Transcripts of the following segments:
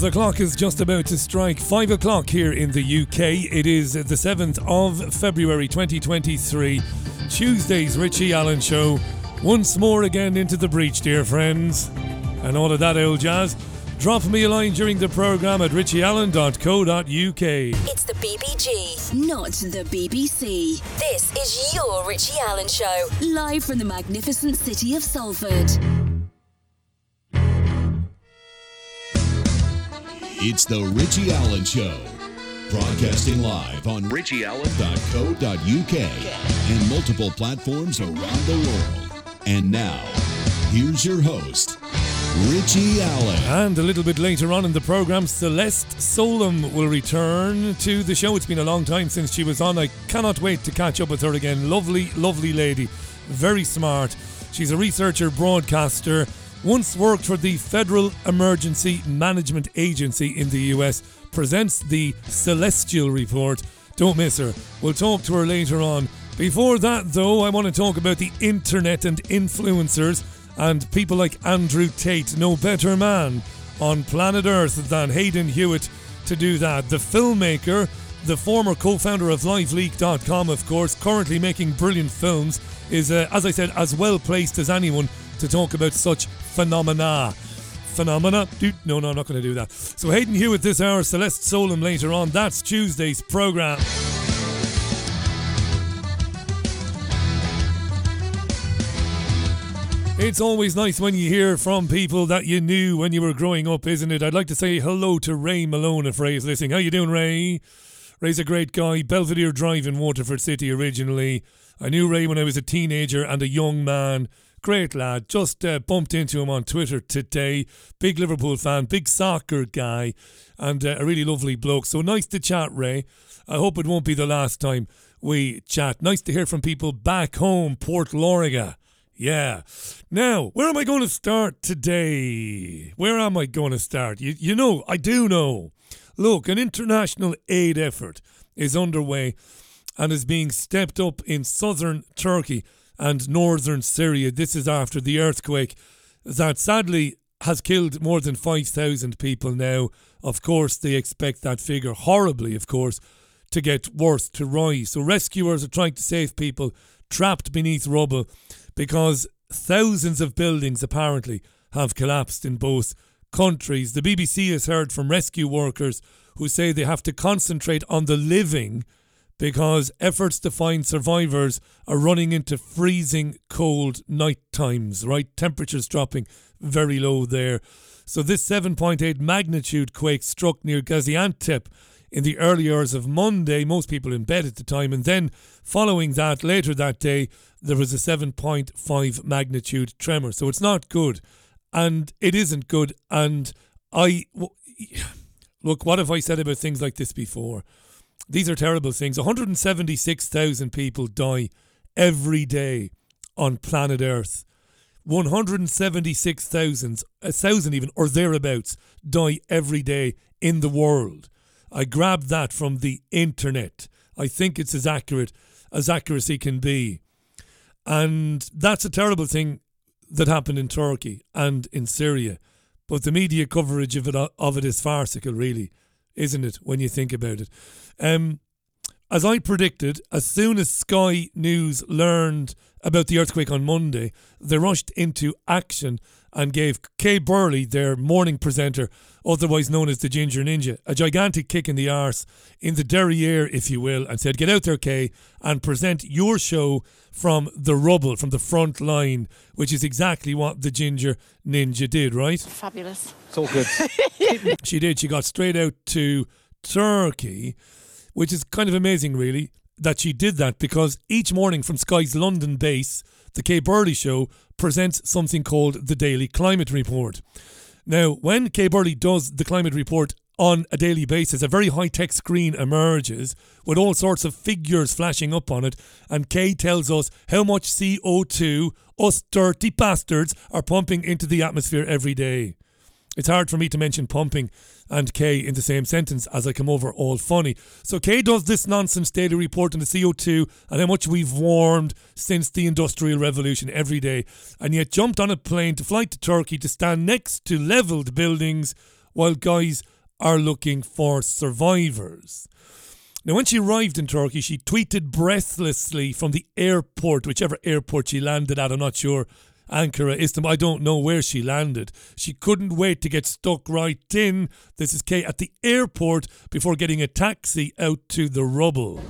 The clock is just about to strike 5 o'clock here in the UK. It is the 7th of February 2023. Tuesday's Richie Allen Show. Once more again into the breach, dear friends. And all of that old jazz. Drop me a line during the programme at richieallen.co.uk. It's the BBG, not the BBC. This is your Richie Allen Show, live from the magnificent city of Salford. It's the Richie Allen Show. Broadcasting live on richieallen.co.uk and multiple platforms around the world. And now, here's your host, Richie Allen. And a little bit later on in the programme, Celeste Solum will return to the show. It's been a long time since she was on. I cannot wait to catch up with her again. Lovely, lovely lady. Very smart. She's a researcher, broadcaster, once worked for the Federal Emergency Management Agency in the US, presents the Celestial Report. Don't miss her. We'll talk to her later on. Before that, though, I want to talk about the internet and influencers and people like Andrew Tate, no better man on planet Earth than Hayden Hewitt to do that. The filmmaker, the former co founder of LiveLeak.com, of course, currently making brilliant films, is, uh, as I said, as well placed as anyone to talk about such phenomena. Phenomena? Dude, no, no, I'm not going to do that. So Hayden Hewitt this hour, Celeste Solum later on. That's Tuesday's programme. It's always nice when you hear from people that you knew when you were growing up, isn't it? I'd like to say hello to Ray Malone if Ray's listening. How you doing, Ray? Ray's a great guy. Belvedere Drive in Waterford City originally. I knew Ray when I was a teenager and a young man. Great lad. Just uh, bumped into him on Twitter today. Big Liverpool fan, big soccer guy, and uh, a really lovely bloke. So nice to chat, Ray. I hope it won't be the last time we chat. Nice to hear from people back home, Port Láirge. Yeah. Now, where am I going to start today? Where am I going to start? You, you know, I do know. Look, an international aid effort is underway and is being stepped up in southern Turkey and northern Syria. This is after the earthquake that sadly has killed more than 5,000 people now. Of course, they expect that figure, horribly, of course, to get worse, to rise. So, rescuers are trying to save people trapped beneath rubble because thousands of buildings apparently have collapsed in both countries. The BBC has heard from rescue workers who say they have to concentrate on the living because efforts to find survivors are running into freezing cold night times, right? Temperatures dropping very low there. So, this 7.8 magnitude quake struck near Gaziantep in the early hours of Monday. Most people in bed at the time. And then, following that, later that day, there was a 7.5 magnitude tremor. So, it's not good. And it isn't good. And I. Look, what have I said about things like this before? These are terrible things. 176,000 people die every day on planet Earth. 176,000, a thousand even, or thereabouts, die every day in the world. I grabbed that from the internet. I think it's as accurate as accuracy can be. And that's a terrible thing that happened in Turkey and in Syria. But the media coverage of it, of it is farcical, really, isn't it, when you think about it? Um, as I predicted, as soon as Sky News learned about the earthquake on Monday, they rushed into action and gave Kay Burley, their morning presenter, otherwise known as the Ginger Ninja, a gigantic kick in the arse, in the derriere, if you will, and said, Get out there, Kay, and present your show from the rubble, from the front line, which is exactly what the Ginger Ninja did, right? Fabulous. It's all good. she did. She got straight out to Turkey which is kind of amazing, really, that she did that because each morning from Sky's London base, the Kay Burley Show presents something called the Daily Climate Report. Now, when Kay Burley does the climate report on a daily basis, a very high tech screen emerges with all sorts of figures flashing up on it, and Kay tells us how much CO2 us dirty bastards are pumping into the atmosphere every day. It's hard for me to mention pumping and Kay in the same sentence as I come over all funny. So Kay does this nonsense daily report on the CO2 and how much we've warmed since the Industrial Revolution every day, and yet jumped on a plane to fly to Turkey to stand next to levelled buildings while guys are looking for survivors. Now, when she arrived in Turkey, she tweeted breathlessly from the airport, whichever airport she landed at. I'm not sure. Ankara, Istanbul. I don't know where she landed. She couldn't wait to get stuck right in. This is Kate at the airport before getting a taxi out to the rubble.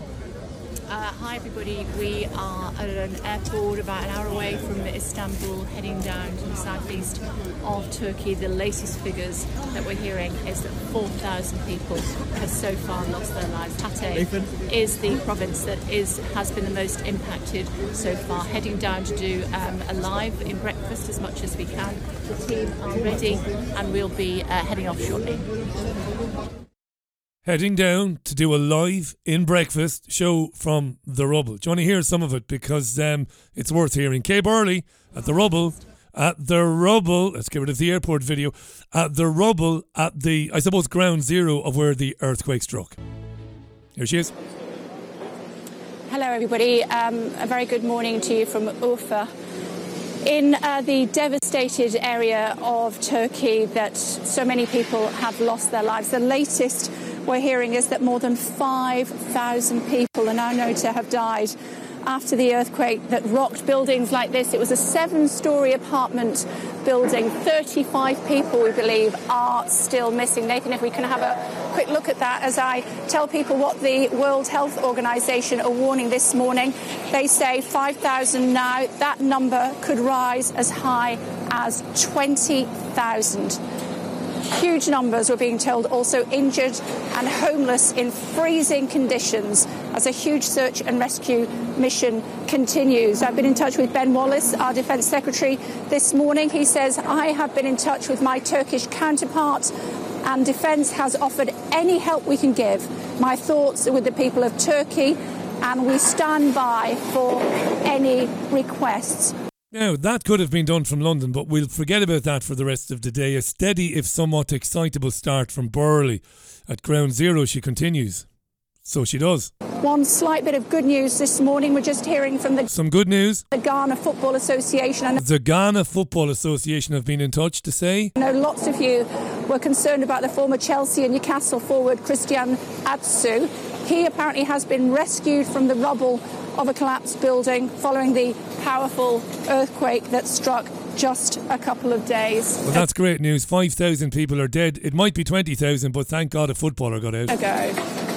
Uh, hi everybody, we are at an airport about an hour away from Istanbul, heading down to the southeast of Turkey. The latest figures that we're hearing is that 4,000 people have so far lost their lives. Hatay is the province that is has been the most impacted so far. Heading down to do um, a live in breakfast as much as we can. The team are ready and we'll be uh, heading off shortly heading down to do a live in breakfast show from the Rubble. Do you want to hear some of it? Because um, it's worth hearing. Kay Burley at the Rubble. At the Rubble, let's get rid of the airport video. At the Rubble, at the, I suppose, ground zero of where the earthquake struck. Here she is. Hello, everybody. Um, a very good morning to you from Urfa. In uh, the devastated area of Turkey that so many people have lost their lives, the latest we're hearing is that more than 5,000 people are now known to have died after the earthquake that rocked buildings like this. It was a seven story apartment building. 35 people, we believe, are still missing. Nathan, if we can have a quick look at that as I tell people what the World Health Organization are warning this morning. They say 5,000 now. That number could rise as high as 20,000. Huge numbers, we're being told, also injured and homeless in freezing conditions as a huge search and rescue mission continues. I've been in touch with Ben Wallace, our Defence Secretary, this morning. He says, I have been in touch with my Turkish counterpart and Defence has offered any help we can give. My thoughts are with the people of Turkey and we stand by for any requests. Now, that could have been done from London, but we'll forget about that for the rest of the day. A steady, if somewhat excitable start from Burley. At ground zero, she continues. So she does. One slight bit of good news this morning. We're just hearing from the some good news. The Ghana Football Association. And The Ghana Football Association have been in touch to say. I know lots of you were concerned about the former Chelsea and Newcastle forward Christian Atsu. He apparently has been rescued from the rubble of a collapsed building following the powerful earthquake that struck just a couple of days. Well, that's great news. 5,000 people are dead. It might be 20,000, but thank God a footballer got out. Ago.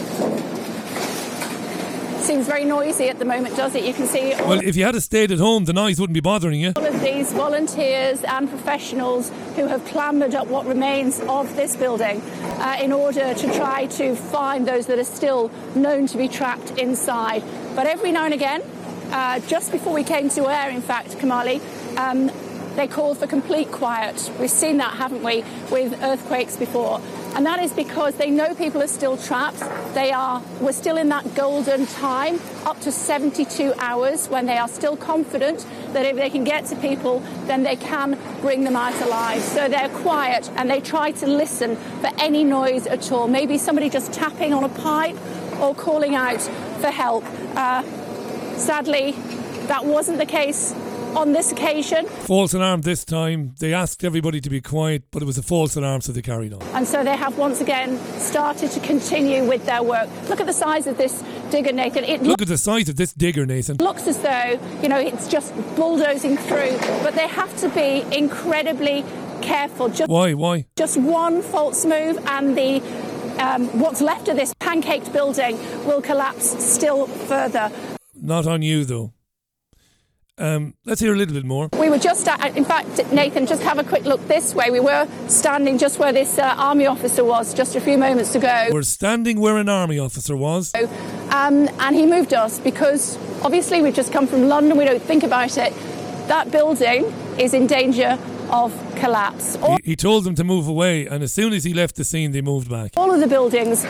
Seems very noisy at the moment, does it? You can see. Well, if you had stayed at home, the noise wouldn't be bothering you. All of these volunteers and professionals who have clambered up what remains of this building uh, in order to try to find those that are still known to be trapped inside. But every now and again, uh, just before we came to air, in fact, Kamali, um, they called for complete quiet. We've seen that, haven't we, with earthquakes before. And that is because they know people are still trapped. They are, we're still in that golden time, up to 72 hours, when they are still confident that if they can get to people, then they can bring them out alive. So they're quiet and they try to listen for any noise at all. Maybe somebody just tapping on a pipe or calling out for help. Uh, sadly, that wasn't the case on this occasion. False alarm this time. They asked everybody to be quiet, but it was a false alarm, so they carried on. And so they have once again started to continue with their work. Look at the size of this digger, Nathan. It Look at the size of this digger, Nathan. Looks as though, you know, it's just bulldozing through, but they have to be incredibly careful. Just, why? Why? Just one false move and the um, what's left of this pancaked building will collapse still further. Not on you, though. Um, let's hear a little bit more. We were just, at, in fact, Nathan, just have a quick look this way. We were standing just where this uh, army officer was just a few moments ago. We're standing where an army officer was. Um, and he moved us because obviously we've just come from London, we don't think about it. That building is in danger of collapse. All he, he told them to move away, and as soon as he left the scene, they moved back. All of the buildings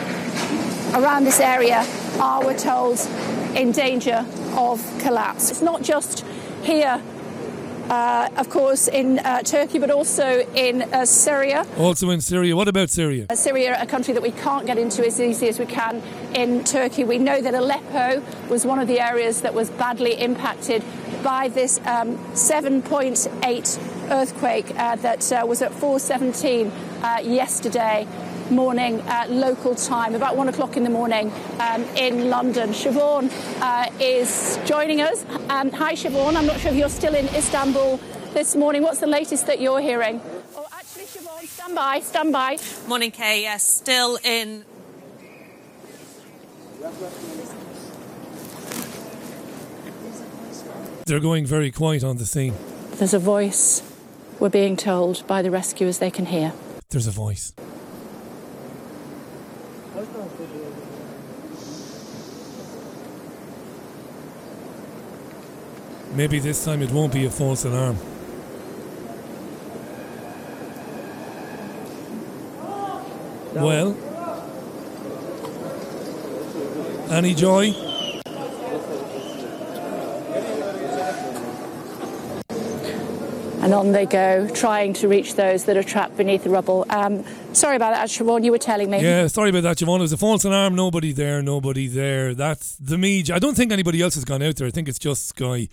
around this area are, we're told, in danger of collapse. It's not just here uh, of course, in uh, Turkey, but also in uh, Syria. Also in Syria. What about Syria? Uh, Syria, a country that we can't get into as easy as we can in Turkey. We know that Aleppo was one of the areas that was badly impacted by this um, 7.8 earthquake uh, that uh, was at 4:17 uh, yesterday morning uh, local time, about one o'clock in the morning um, in London. Siobhan uh, is joining us. Um, hi, Siobhan. I'm not sure if you're still in Istanbul this morning. What's the latest that you're hearing? Oh, actually, Siobhan, stand by, stand by. Morning, Kay. Yes, still in They're going very quiet on the scene. There's a voice, we're being told by the rescuers they can hear. There's a voice. Maybe this time it won't be a false alarm. Well, any joy? And on they go, trying to reach those that are trapped beneath the rubble. Um, sorry about that, Siobhan, you were telling me. Yeah, sorry about that, Siobhan. It was a false alarm. Nobody there, nobody there. That's the media. I don't think anybody else has gone out there. I think it's just Sky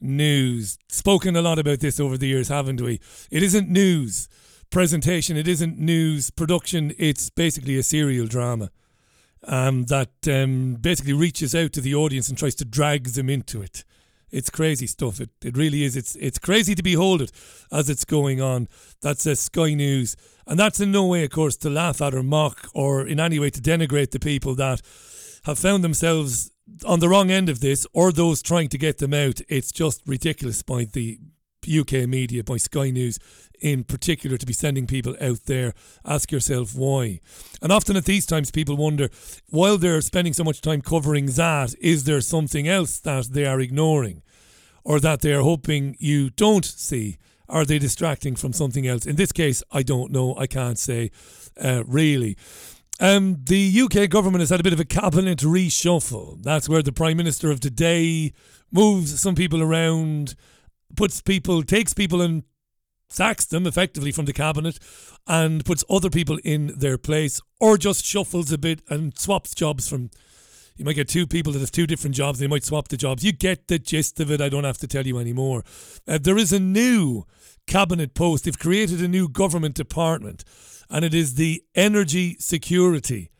News. Spoken a lot about this over the years, haven't we? It isn't news presentation, it isn't news production. It's basically a serial drama um, that um, basically reaches out to the audience and tries to drag them into it. It's crazy stuff. It it really is. It's it's crazy to behold it as it's going on. That's uh, Sky News, and that's in no way, of course, to laugh at or mock or in any way to denigrate the people that have found themselves on the wrong end of this or those trying to get them out. It's just ridiculous by the UK media, by Sky News in particular, to be sending people out there. Ask yourself why. And often at these times, people wonder while they're spending so much time covering that, is there something else that they are ignoring or that they are hoping you don't see? Are they distracting from something else? In this case, I don't know. I can't say uh, really. Um, the UK government has had a bit of a cabinet reshuffle. That's where the Prime Minister of today moves some people around, puts people, takes people and sacks them effectively from the cabinet and puts other people in their place or just shuffles a bit and swaps jobs from you might get two people that have two different jobs they might swap the jobs you get the gist of it i don't have to tell you anymore uh, there is a new cabinet post. They've created a new government department and it is the energy security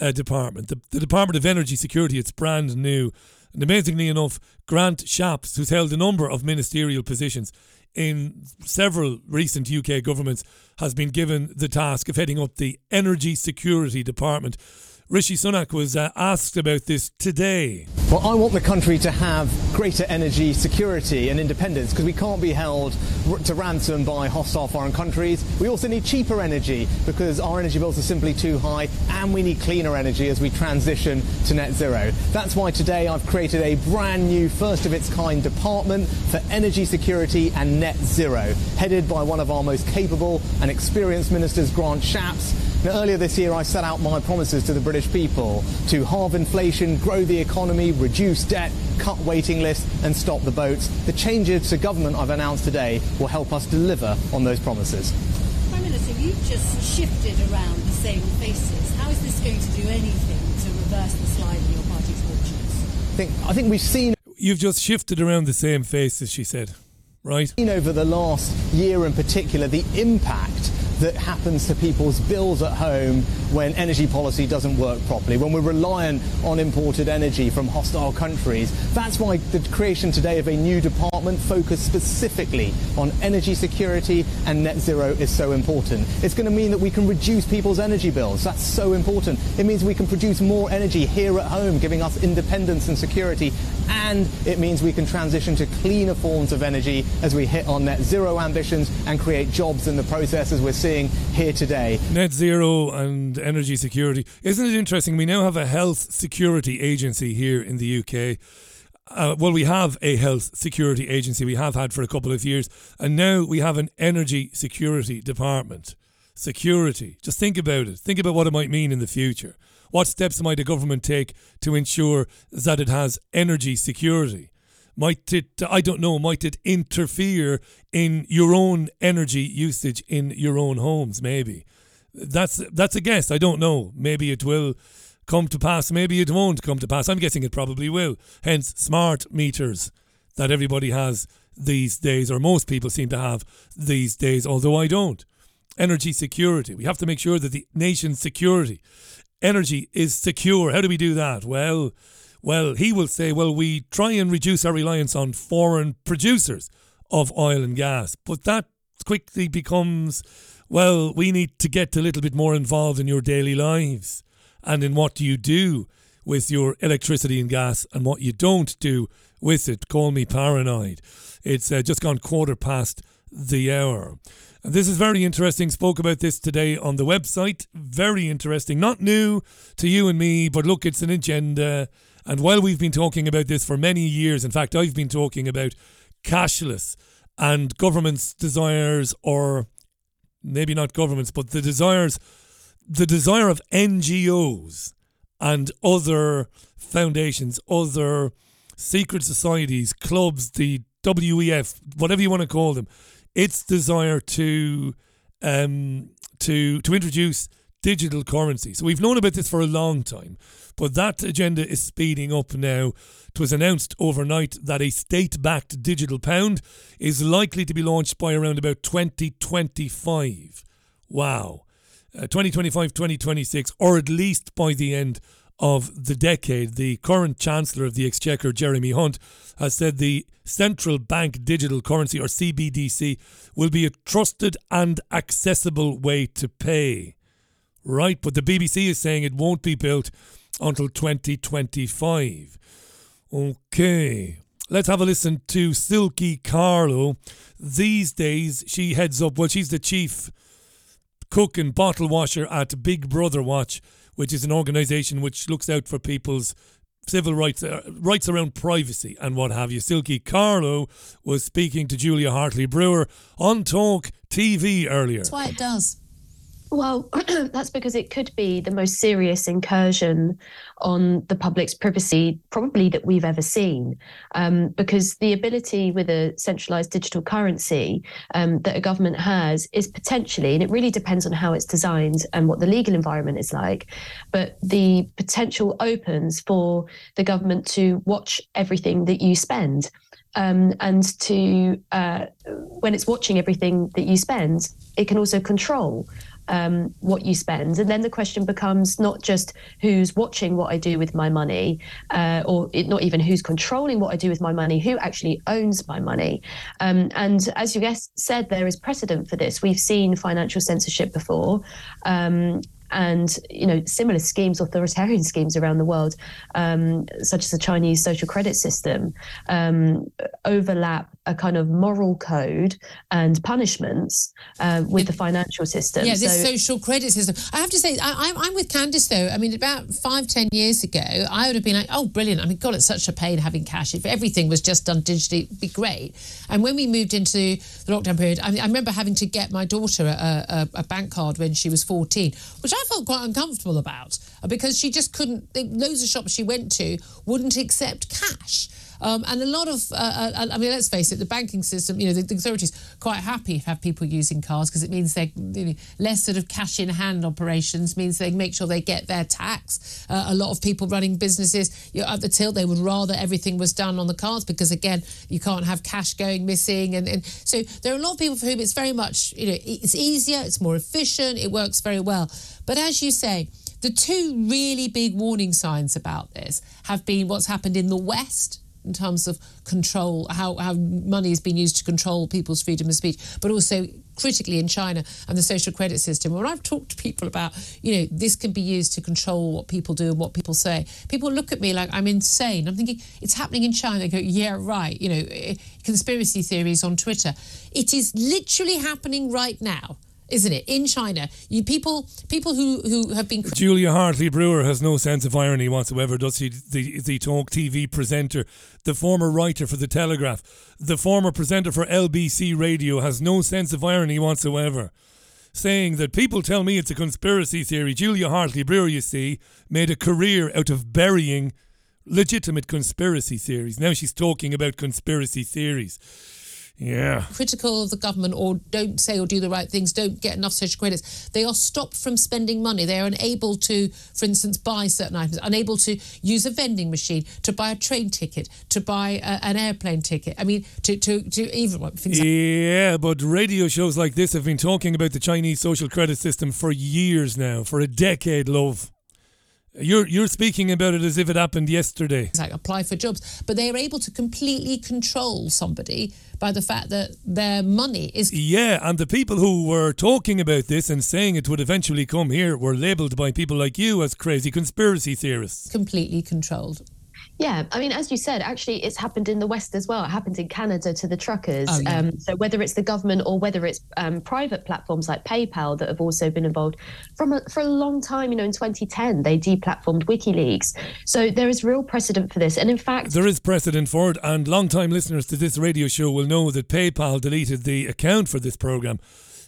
uh, department. The, the department of energy security it's brand new. And amazingly enough grant shapps who's held a number of ministerial positions in several recent UK governments has been given the task of heading up the Energy Security Department. Rishi Sunak was uh, asked about this today. Well, I want the country to have greater energy security and independence because we can't be held to ransom by hostile foreign countries. We also need cheaper energy because our energy bills are simply too high and we need cleaner energy as we transition to net zero. That's why today I've created a brand new first of its kind department for energy security and net zero, headed by one of our most capable and experienced ministers, Grant Shapps. Now, earlier this year, I set out my promises to the British people to halve inflation, grow the economy, reduce debt, cut waiting lists, and stop the boats. The changes to government I've announced today will help us deliver on those promises. Prime Minister, you've just shifted around the same faces. How is this going to do anything to reverse the slide in your party's fortunes? I think, I think we've seen. You've just shifted around the same faces, she said. Right? Over the last year in particular, the impact that happens to people's bills at home when energy policy doesn't work properly, when we're reliant on imported energy from hostile countries. That's why the creation today of a new department focused specifically on energy security and net zero is so important. It's going to mean that we can reduce people's energy bills. That's so important. It means we can produce more energy here at home, giving us independence and security. And it means we can transition to cleaner forms of energy as we hit our net zero ambitions and create jobs in the process as we're seeing seeing here today. Net zero and energy security. Isn't it interesting? We now have a health security agency here in the UK. Uh, well, we have a health security agency we have had for a couple of years, and now we have an energy security department. Security. Just think about it. Think about what it might mean in the future. What steps might the government take to ensure that it has energy security? Might it, I don't know, might it interfere in your own energy usage in your own homes? Maybe. That's that's a guess. I don't know. Maybe it will come to pass. Maybe it won't come to pass. I'm guessing it probably will. Hence, smart meters that everybody has these days, or most people seem to have these days, although I don't. Energy security. We have to make sure that the nation's security, energy is secure. How do we do that? Well, well, he will say, well, we try and reduce our reliance on foreign producers of oil and gas. But that quickly becomes, well, we need to get a little bit more involved in your daily lives and in what you do with your electricity and gas and what you don't do with it. Call me paranoid. It's uh, just gone quarter past the hour. And this is very interesting. Spoke about this today on the website. Very interesting. Not new to you and me, but look, it's an agenda. And while we've been talking about this for many years, in fact, I've been talking about cashless and government's desires, or maybe not governments, but the desires, the desire of NGOs and other foundations, other secret societies, clubs, the WEF, whatever you want to call them, its desire to um, to to introduce digital currency. So we've known about this for a long time, but that agenda is speeding up now. It was announced overnight that a state-backed digital pound is likely to be launched by around about 2025. Wow. Uh, 2025, 2026, or at least by the end of the decade. The current Chancellor of the Exchequer, Jeremy Hunt, has said the central bank digital currency, or CBDC, will be a trusted and accessible way to pay. Right, but the BBC is saying it won't be built until 2025. Okay, let's have a listen to Silkie Carlo. These days, she heads up, well, she's the chief cook and bottle washer at Big Brother Watch which is an organisation which looks out for people's civil rights, uh, rights around privacy and what have you. Silkie Carlo was speaking to Julia Hartley Brewer on Talk TV earlier. That's why it does. Well, that's because it could be the most serious incursion on the public's privacy, probably that we've ever seen. Um, because the ability with a centralized digital currency um, that a government has is potentially, and it really depends on how it's designed and what the legal environment is like, but the potential opens for the government to watch everything that you spend. Um, and to uh, when it's watching everything that you spend, it can also control um, what you spend. And then the question becomes not just who's watching what I do with my money, uh, or it, not even who's controlling what I do with my money, who actually owns my money. Um, and as you guys said, there is precedent for this. We've seen financial censorship before. Um, and you know similar schemes, authoritarian schemes around the world, um, such as the Chinese social credit system, um, overlap a kind of moral code and punishments uh, with the financial system. Yeah, this so, social credit system. I have to say, I, I'm with Candice though. I mean, about five, ten years ago, I would have been like, oh, brilliant. I mean, God, it's such a pain having cash. If everything was just done digitally, it'd be great. And when we moved into the lockdown period, I, mean, I remember having to get my daughter a, a, a bank card when she was 14, which I felt quite uncomfortable about because she just couldn't, loads of shops she went to wouldn't accept cash. Um, and a lot of, uh, uh, I mean, let's face it, the banking system, you know, the, the authorities quite happy to have people using cards because it means they're you know, less sort of cash in hand operations, means they make sure they get their tax. Uh, a lot of people running businesses you know, at the tilt, they would rather everything was done on the cards because, again, you can't have cash going missing. And, and so there are a lot of people for whom it's very much, you know, it's easier, it's more efficient, it works very well. But as you say, the two really big warning signs about this have been what's happened in the West in terms of control, how, how money has been used to control people's freedom of speech, but also critically in China and the social credit system. When I've talked to people about, you know, this can be used to control what people do and what people say, people look at me like I'm insane. I'm thinking, it's happening in China. They go, yeah, right. You know, eh, conspiracy theories on Twitter. It is literally happening right now isn't it? In China, you people people who who have been Julia Hartley Brewer has no sense of irony whatsoever, does she? The the talk TV presenter, the former writer for the Telegraph, the former presenter for LBC Radio has no sense of irony whatsoever. Saying that people tell me it's a conspiracy theory. Julia Hartley Brewer, you see, made a career out of burying legitimate conspiracy theories. Now she's talking about conspiracy theories Yeah. critical of the government or don't say or do the right things, don't get enough social credits, they are stopped from spending money. They are unable to, for instance, buy certain items, unable to use a vending machine, to buy a train ticket, to buy a, an airplane ticket. I mean, to, to, to even what things like Yeah, but radio shows like this have been talking about the Chinese social credit system for years now, for a decade, love. You're you're speaking about it as if it happened yesterday. like apply for jobs, but they are able to completely control somebody by the fact that their money is Yeah, and the people who were talking about this and saying it would eventually come here were labelled by people like you as crazy conspiracy theorists. completely controlled. Yeah, I mean, as you said, actually, it's happened in the West as well. It happened in Canada to the truckers. Oh, yeah. um, so whether it's the government or whether it's um, private platforms like PayPal that have also been involved from a, for a long time. You know, in 2010 they deplatformed WikiLeaks. So there is real precedent for this, and in fact, There is precedent for it, and long-time listeners to this radio show will know that PayPal deleted the account for this program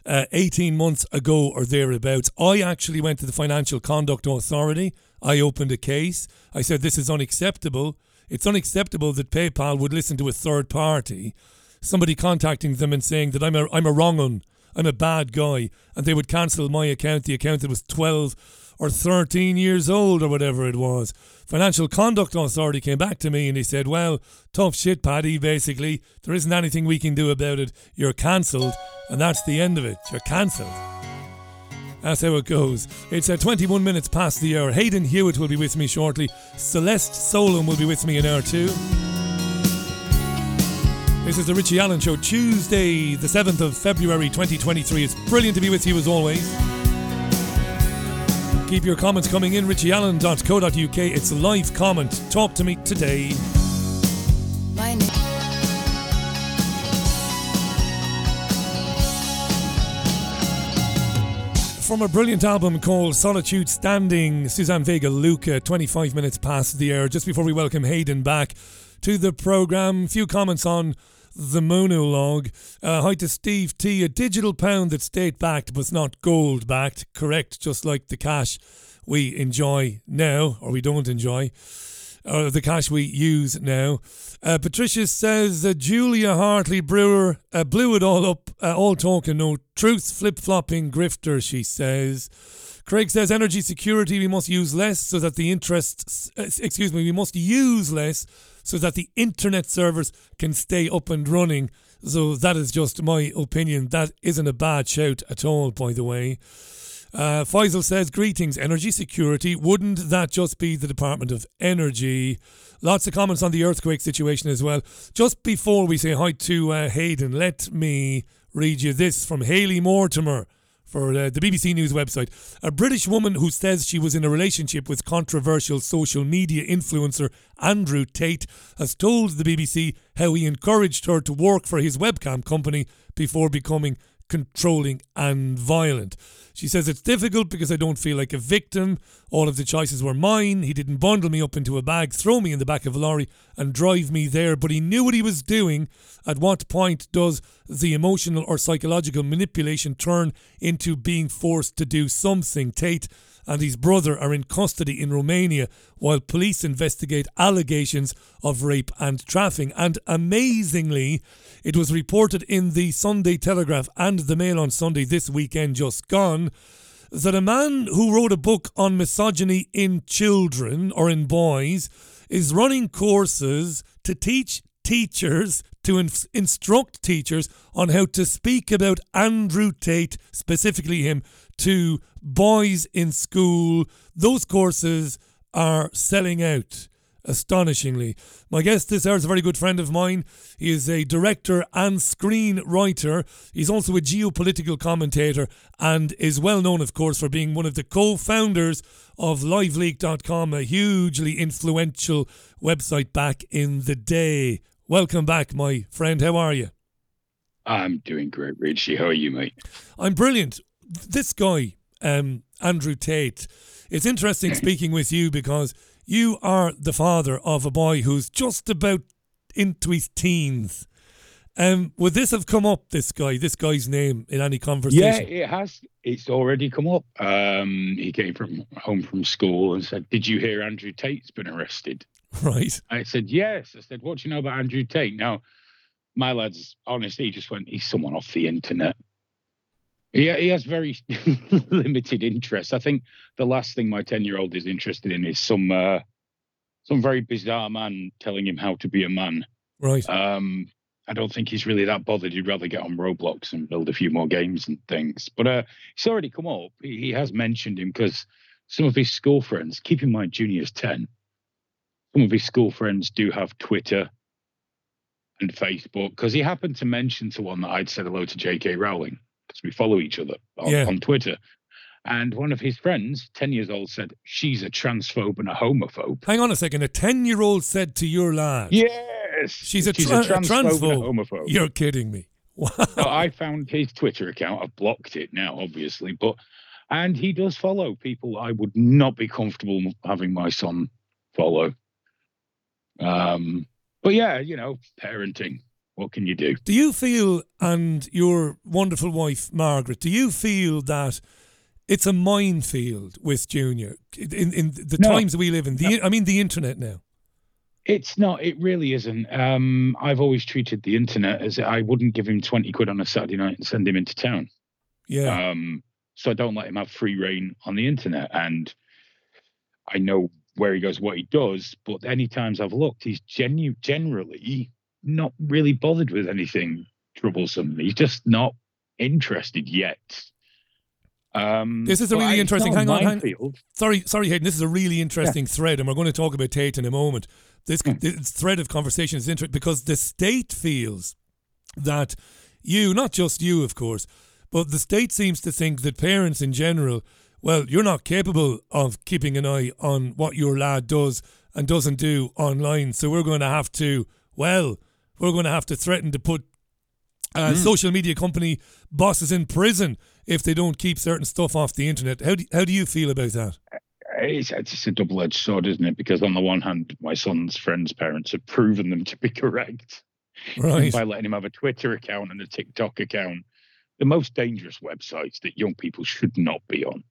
uh, 18 months ago or thereabouts. I actually went to the Financial Conduct Authority. I opened a case. I said, This is unacceptable. It's unacceptable that PayPal would listen to a third party, somebody contacting them and saying that I'm a, I'm a wrong un, I'm a bad guy, and they would cancel my account, the account that was 12 or 13 years old or whatever it was. Financial Conduct Authority came back to me and he said, Well, tough shit, Paddy, basically. There isn't anything we can do about it. You're cancelled, and that's the end of it. You're cancelled. That's how it goes. It's uh, 21 minutes past the hour. Hayden Hewitt will be with me shortly. Celeste Solum will be with me in hour two. This is the Richie Allen Show, Tuesday, the 7th of February 2023. It's brilliant to be with you as always. Keep your comments coming in, richieallen.co.uk. It's live comment. Talk to me today. My name. From a brilliant album called Solitude Standing, Suzanne Vega Luka, 25 minutes past the hour. Just before we welcome Hayden back to the programme, few comments on the monologue. Uh, hi to Steve T. A digital pound that's state backed but not gold backed. Correct, just like the cash we enjoy now, or we don't enjoy, or the cash we use now. Uh, Patricia says uh, Julia Hartley Brewer uh, blew it all up, uh, all talk and no truth, flip flopping grifter, she says. Craig says energy security we must use less so that the interest, uh, excuse me, we must use less so that the internet servers can stay up and running. So that is just my opinion. That isn't a bad shout at all, by the way. Uh, Faisal says, Greetings, energy security. Wouldn't that just be the Department of Energy? Lots of comments on the earthquake situation as well. Just before we say hi to uh, Hayden, let me read you this from Haley Mortimer for uh, the BBC News website. A British woman who says she was in a relationship with controversial social media influencer Andrew Tate has told the BBC how he encouraged her to work for his webcam company before becoming controlling and violent. She says it's difficult because I don't feel like a victim. All of the choices were mine. He didn't bundle me up into a bag, throw me in the back of a lorry, and drive me there, but he knew what he was doing. At what point does the emotional or psychological manipulation turn into being forced to do something? Tate and his brother are in custody in Romania while police investigate allegations of rape and trafficking. And amazingly, it was reported in the Sunday Telegraph and the Mail on Sunday this weekend just gone that a man who wrote a book on misogyny in children or in boys is running courses to teach teachers to instruct teachers on how to speak about Andrew Tate, specifically him, to boys in school. Those courses are selling out astonishingly. My guest this hour is a very good friend of mine. He is a director and screenwriter. He's also a geopolitical commentator and is well known, of course, for being one of the co founders of LiveLeak.com, a hugely influential website back in the day. Welcome back, my friend. How are you? I'm doing great, Richie. How are you, mate? I'm brilliant. This guy, um, Andrew Tate, it's interesting speaking with you because you are the father of a boy who's just about into his teens. Um, would this have come up, this guy, this guy's name, in any conversation? Yeah, it has. It's already come up. Um, he came from home from school and said, "Did you hear Andrew Tate's been arrested?" Right. I said, "Yes." I said, "What do you know about Andrew Tate?" Now, my lad's honestly just went. He's someone off the internet. He he has very limited interest. I think the last thing my ten year old is interested in is some uh, some very bizarre man telling him how to be a man. Right. Um, I don't think he's really that bothered. He'd rather get on Roblox and build a few more games and things. But uh, he's already come up. He, he has mentioned him because some of his school friends, keep in mind, Junior's 10, some of his school friends do have Twitter and Facebook because he happened to mention to one that I'd said hello to J.K. Rowling we follow each other on, Yeah. on Twitter. And one of his friends, 10 years old, said, She's a transphobe and a homophobe. Hang on a second. A 10 year old said to your lad, Yes. She's a, She's tra- a a transphobe and a homophobe. You're kidding me. Wow. So I found his Twitter account. I've blocked it now, obviously, but and he does follow people I would not be comfortable having my son follow. Um, but yeah, you know, parenting. What can you do? Do you feel, and your wonderful wife, Margaret, do you feel that it's a minefield with Junior in, in the No. times we live in? The, I mean, the internet now. It's not. It really isn't. Um, I've always treated the internet as I wouldn't give him twenty quid on a Saturday night and send him into town. Yeah. Um, so I don't let him have free reign on the internet, and I know where he goes, what he does. But any times I've looked, he's genu- generally not really bothered with anything troublesome. He's just not interested yet. Um, This is a really interesting. Hang on, hang. Sorry, sorry, Hayden. This is a really interesting thread, and we're going to talk about Tate in a moment. This, Hmm. this thread of conversation is interesting because the state feels that you, not just you, of course, but the state seems to think that parents in general, well, you're not capable of keeping an eye on what your lad does and doesn't do online. So we're going to have to, well, we're going to have to threaten to put uh, Hmm. social media company bosses in prison if they don't keep certain stuff off the internet. How do, how do you feel about that? It's, it's just a double edged sword, isn't it? Because on the one hand, my son's friends' parents have proven them to be correct. Right. By letting him have a Twitter account and a TikTok account, the most dangerous websites that young people should not be on.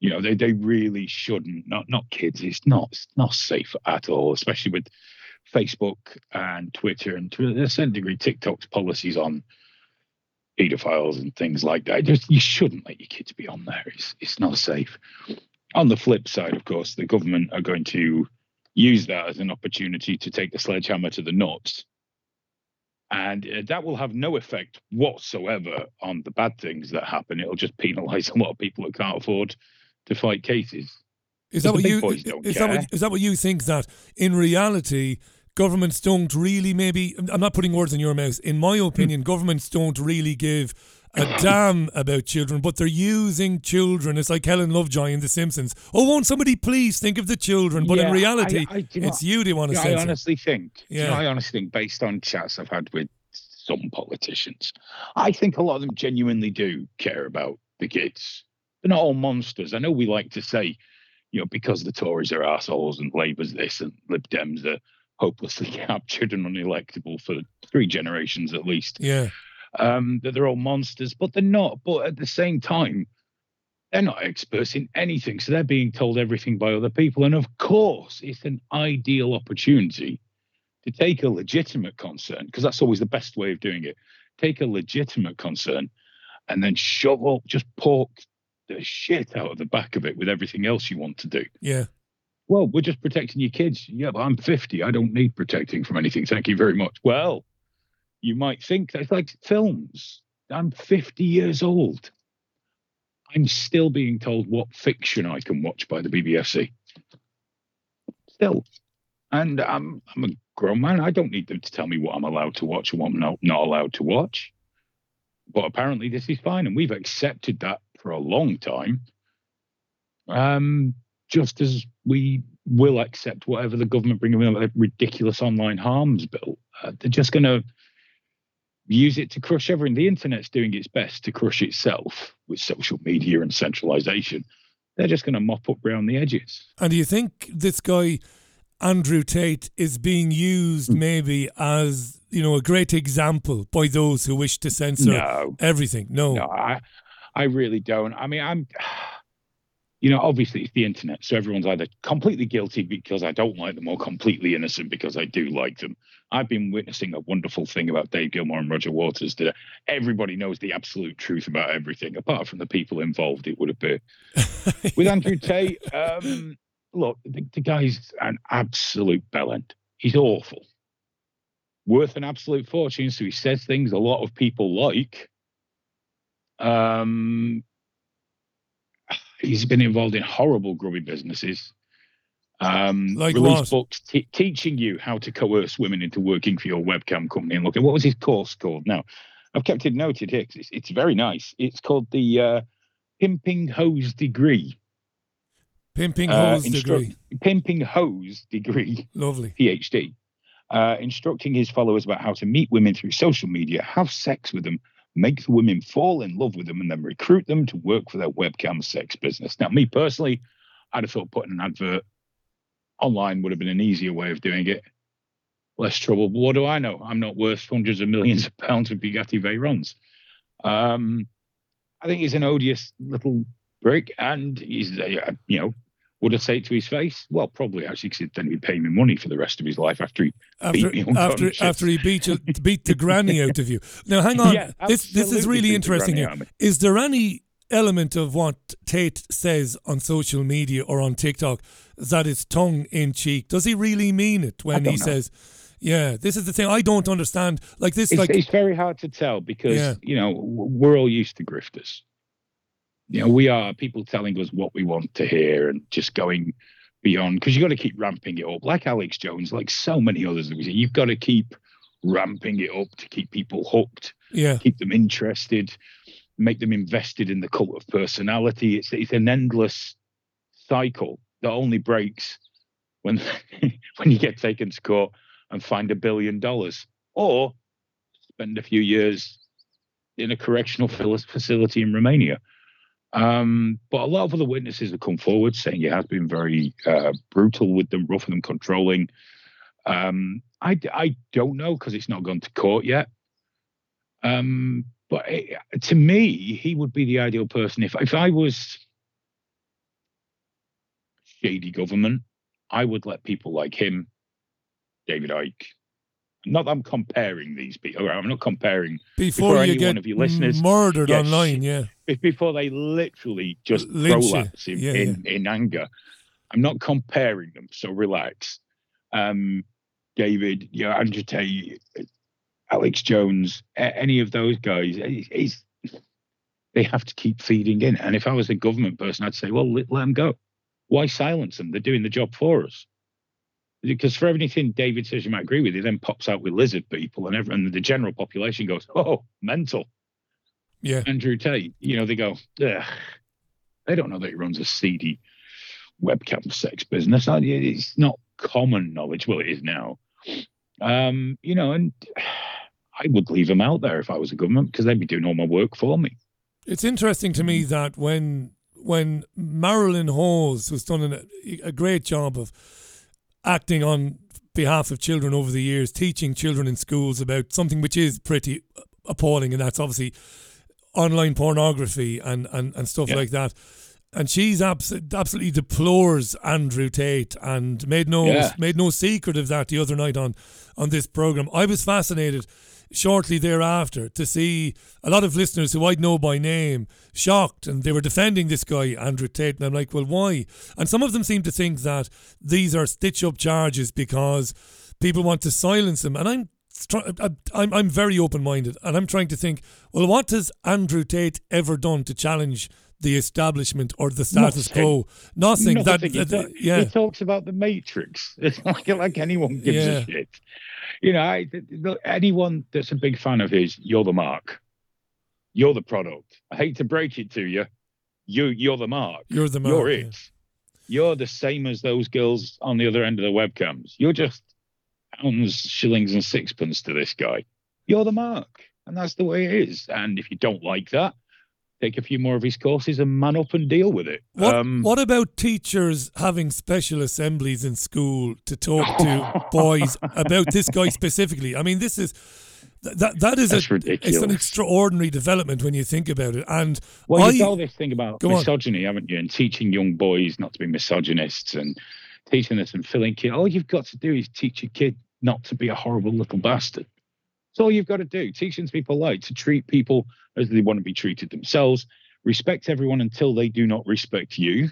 You know, they, they really shouldn't. Not not kids. It's not it's not safe at all, especially with Facebook and Twitter and to a certain degree TikTok's policies on pedophiles and things like that. Just you shouldn't let your kids be on there. It's it's not safe. On the flip side, of course, the government are going to use that as an opportunity to take the sledgehammer to the nuts. And uh, that will have no effect whatsoever on the bad things that happen. It'll just penalise a lot of people that can't afford to fight cases. Is that what you is that what, is that what you think that in reality governments don't really maybe I'm not putting words in your mouth. In my opinion, governments don't really give a damn about children, but they're using children. It's like Helen Lovejoy in The Simpsons. Oh, won't somebody please think of the children? But Yeah, in reality, I- I- you know it's you they want to Yeah, I honestly think. do you know, Yeah. I honestly think, based on chats I've had with some politicians, I think a lot of them genuinely do care about the kids. They're not all monsters. I know we like to say, you know, because the Tories are assholes and Labour's this and Lib Dems are hopelessly captured and unelectable for three generations at least. Yeah. Um, that they're all monsters, but they're not. But at the same time, they're not experts in anything, so they're being told everything by other people. And of course, it's an ideal opportunity to take a legitimate concern, because that's always the best way of doing it. Take a legitimate concern and then shove up, just pork the shit out of the back of it with everything else you want to do. Yeah. Well, we're just protecting your kids. Yeah, but I'm 50. I don't need protecting from anything. Thank you very much. Well, you might think that's like films. I'm 50 years old. I'm still being told what fiction I can watch by the BBFC. Still. And I'm I'm a grown man. I don't need them to tell me what I'm allowed to watch and what I'm not, not allowed to watch. But apparently this is fine, and we've accepted that for a long time. Um, just as we will accept whatever the government bring in a ridiculous online harms bill. Uh, they're just going to use it to crush everything. The internet's doing its best to crush itself with social media and centralization. They're just going to mop up around the edges. And do you think this guy, Andrew Tate, is being used Hmm. maybe as, you know, a great example by those who wish to censor No. everything? No. No, I, I really don't. I mean, I'm. You know, obviously it's the internet, so everyone's either completely guilty because I don't like them or completely innocent because I do like them. I've been witnessing a wonderful thing about Dave Gilmour and Roger Waters that everybody knows the absolute truth about everything, apart from the people involved, it would appear. With Andrew Tate, um, look, the, the guy's an absolute bellend. He's awful. Worth an absolute fortune, so he says things a lot of people like. Um, he's been involved in horrible grubby businesses. Um, Like released what? books t- teaching you how to coerce women into working for your webcam company. And look at what was his course called? Now, I've kept it noted here it's, it's very nice. It's called the uh, Pimping Hoes Degree. Pimping Uh, hose instru- degree. Pimping Hoes Degree. Lovely. PhD. Uh, instructing his followers about how to meet women through social media, have sex with them, make the women fall in love with them, and then recruit them to work for their webcam sex business. Now, me personally, I'd have thought putting an advert online would have been an easier way of doing it. Less trouble. But what do I know? I'm not worth hundreds of millions of pounds of Bugatti Veyrons. Um, I think he's an odious little brick, and he's, you know, would I say it to his face? Well, probably actually, because then he'd pay me money for the rest of his life after he After, beat me after, after he beat you, beat the granny out of you. Now, hang on. Yeah, this this is really interesting here. out of me. Is there any element of what Tate says on social media or on TikTok that is tongue in cheek? Does he really mean it when he know. says, "Yeah, this is the thing I don't understand"? Like this, it's, like it's very hard to tell because Yeah. you know we're all used to grifters. You know, we are people telling us what we want to hear and just going beyond because you've got to keep ramping it up, like Alex Jones, like so many others that we see. You've got to keep ramping it up to keep people hooked, yeah, keep them interested, make them invested in the cult of personality. It's it's an endless cycle that only breaks when when you get taken to court and fined a billion dollars or spend a few years in a correctional facility in Romania. Um, but a lot of other witnesses have come forward saying he has been very uh, brutal with them, rough and controlling. Um, I, I don't know because it's not gone to court yet. Um, but it, to me, he would be the ideal person. If if I was shady government, I would let people like him, David Icke. Not that I'm comparing these people. I'm not comparing before, you any get one of your listeners murdered Yes. online, yeah. before they literally just Lynch prolapse him Yeah, in, in anger. I'm not comparing them, so relax. Um, David, you know, Andrew Tate, Alex Jones, any of those guys, it's, it's- they have to keep feeding in. And if I was a government person, I'd say, well, let, let them go. Why silence them? They're doing the job for us. Because for everything David says you might agree with, he then pops out with lizard people, and everyone, the general population goes, "Oh, mental." Yeah. Andrew Tate, you know, they go, Ugh. they don't know that he runs a seedy webcam sex business. It's not common knowledge. Well, it is now. Um, you know, and I would leave him out there if I was a government because they'd be doing all my work for me. It's interesting to me that when when Marilyn Hawes was done an, a great job of acting on behalf of children over the years, teaching children in schools about something which is pretty appalling, and that's obviously online pornography and, and, and stuff Yeah. like that. And she's abs- absolutely deplores Andrew Tate and made no Yeah. made no secret of that the other night on on this program. I was fascinated shortly thereafter to see a lot of listeners who I'd know by name shocked and they were defending this guy Andrew Tate and I'm like well why? And some of them seem to think that these are stitch up charges because people want to silence him and I'm I'm I'm very open minded and I'm trying to think well what has Andrew Tate ever done to challenge the establishment or the status Nothing. quo nothing, that, Nothing. He that- yeah He talks about the Matrix. It's like, like anyone gives Yeah. a shit. You know, I, anyone that's a big fan of his, you're the mark. You're the product. I hate to break it to you. You, you're the mark. You're the mark. You're it. You're the same as those girls on the other end of the webcams. You're just pounds, shillings, and sixpence to this guy. You're the mark, and that's the way it is. And if you don't like that, take a few more of his courses and man up and deal with it. What, Um, what about teachers having special assemblies in school to talk to boys about this guy specifically? I mean, this is That that is That's a ridiculous. it's an extraordinary development when you think about it. And Well, I, you've got all this thing about Go on. misogyny, haven't you? And teaching young boys not to be misogynists and teaching this and filling kid. All you've got to do is teach a kid not to be a horrible little bastard. That's all you've got to do. Teaching people like to treat people as they want to be treated themselves, respect everyone until they do not respect you.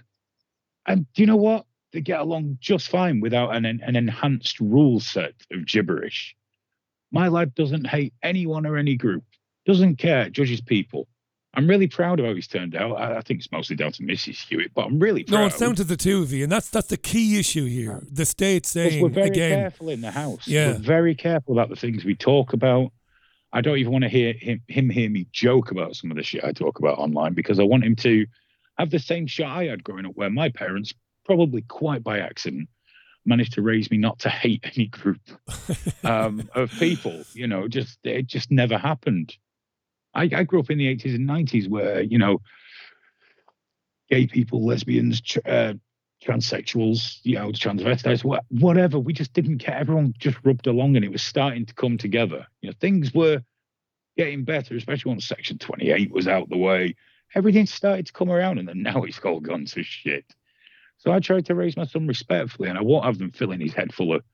And do you know what? They get along just fine without an, an enhanced rule set of gibberish. My lad doesn't hate anyone or any group, doesn't care, judges people. I'm really proud of how he's turned out. I, I think it's mostly down to Mrs. Hewitt, but I'm really proud. no, it's down to the two of you, and that's that's the key issue here. The state saying we're very again, careful in the house. Yeah. We're very careful about the things we talk about. I don't even want to hear him, him hear me joke about some of the shit I talk about online because I want him to have the same shit I had growing up, where my parents, probably quite by accident, managed to raise me not to hate any group um, of people. You know, just it just never happened. I, I grew up in the 80s and 90s where, you know, gay people, lesbians, tr- uh, transsexuals, you know, transvestites, wha- whatever. We just didn't care. Everyone just rubbed along and it was starting to come together. You know, things were getting better, especially once Section 28 was out the way. Everything started to come around and then now it's all gone to shit. So I tried to raise my son respectfully and I won't have them filling his head full of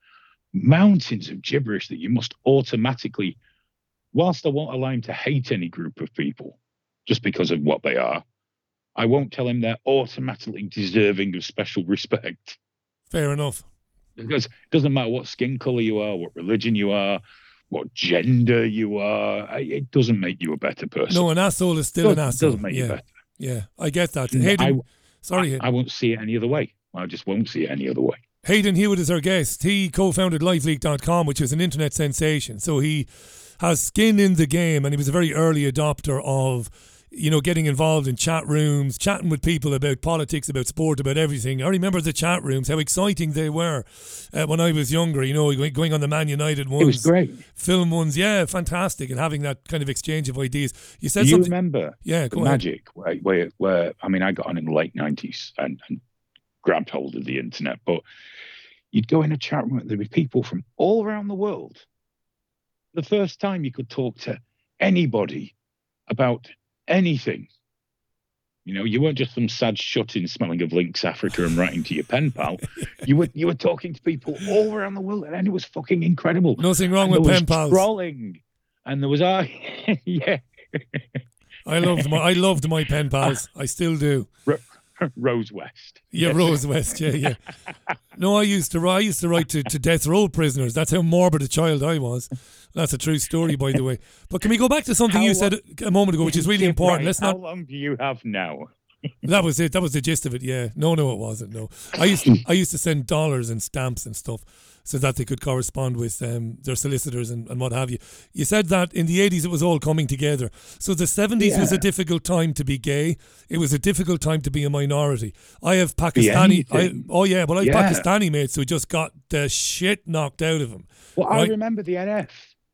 mountains of gibberish that you must automatically, whilst I won't allow him to hate any group of people just because of what they are, I won't tell him they're automatically deserving of special respect. fair enough. Because it doesn't matter what skin color you are, what religion you are, what gender you are, it doesn't make you a better person. No, an asshole is still an asshole. doesn't make you yeah, better. yeah, I get that. Hayden, I- sorry, I, Hayden. I won't see it any other way. I just won't see it any other way. Hayden Hewitt is our guest. He co-founded LiveLeak.com, which is an internet sensation. So he has skin in the game, and he was a very early adopter of, you know, getting involved in chat rooms, chatting with people about politics, about sport, about everything. I remember the chat rooms, how exciting they were uh, when I was younger. You know, going- on the Man United ones, It was great. film ones, yeah, fantastic, and having that kind of exchange of ideas. You said you something. remember Yeah, the magic where, where, where I mean, I got on in the late 90s and, and grabbed hold of the internet, but you'd go in a chat room, there'd be people from all around the world. The first time you could talk to anybody about anything. You know, you weren't just some sad shut-in smelling of Lynx Africa and writing to your pen pal. You were you were talking to people all around the world, and it was fucking incredible. Nothing wrong And with there was pen pals. Trolling, and there was I, ah, yeah. I loved my I loved my pen pals. I still do. Ro- Rose West. Yeah. Rose West. Yeah, yeah. No, I used to write. I used to write to, to death row prisoners. That's how morbid a child I was. That's a true story, by the way. But can we go back to something How you said a moment ago, which is really important? right. Let's How not. long do you have now? That was it. That was the gist of it. Yeah. No, no, it wasn't. No, I used to, I used to send dollars and stamps and stuff so that they could correspond with um, their solicitors and, and what have you. You said that in the eighties it was all coming together. So the seventies was a difficult time to be gay. It was a difficult time to be a minority. I have Pakistani. I, oh yeah, well I have Yeah. Pakistani mates who just got the shit knocked out of them. Well, I remember the NF.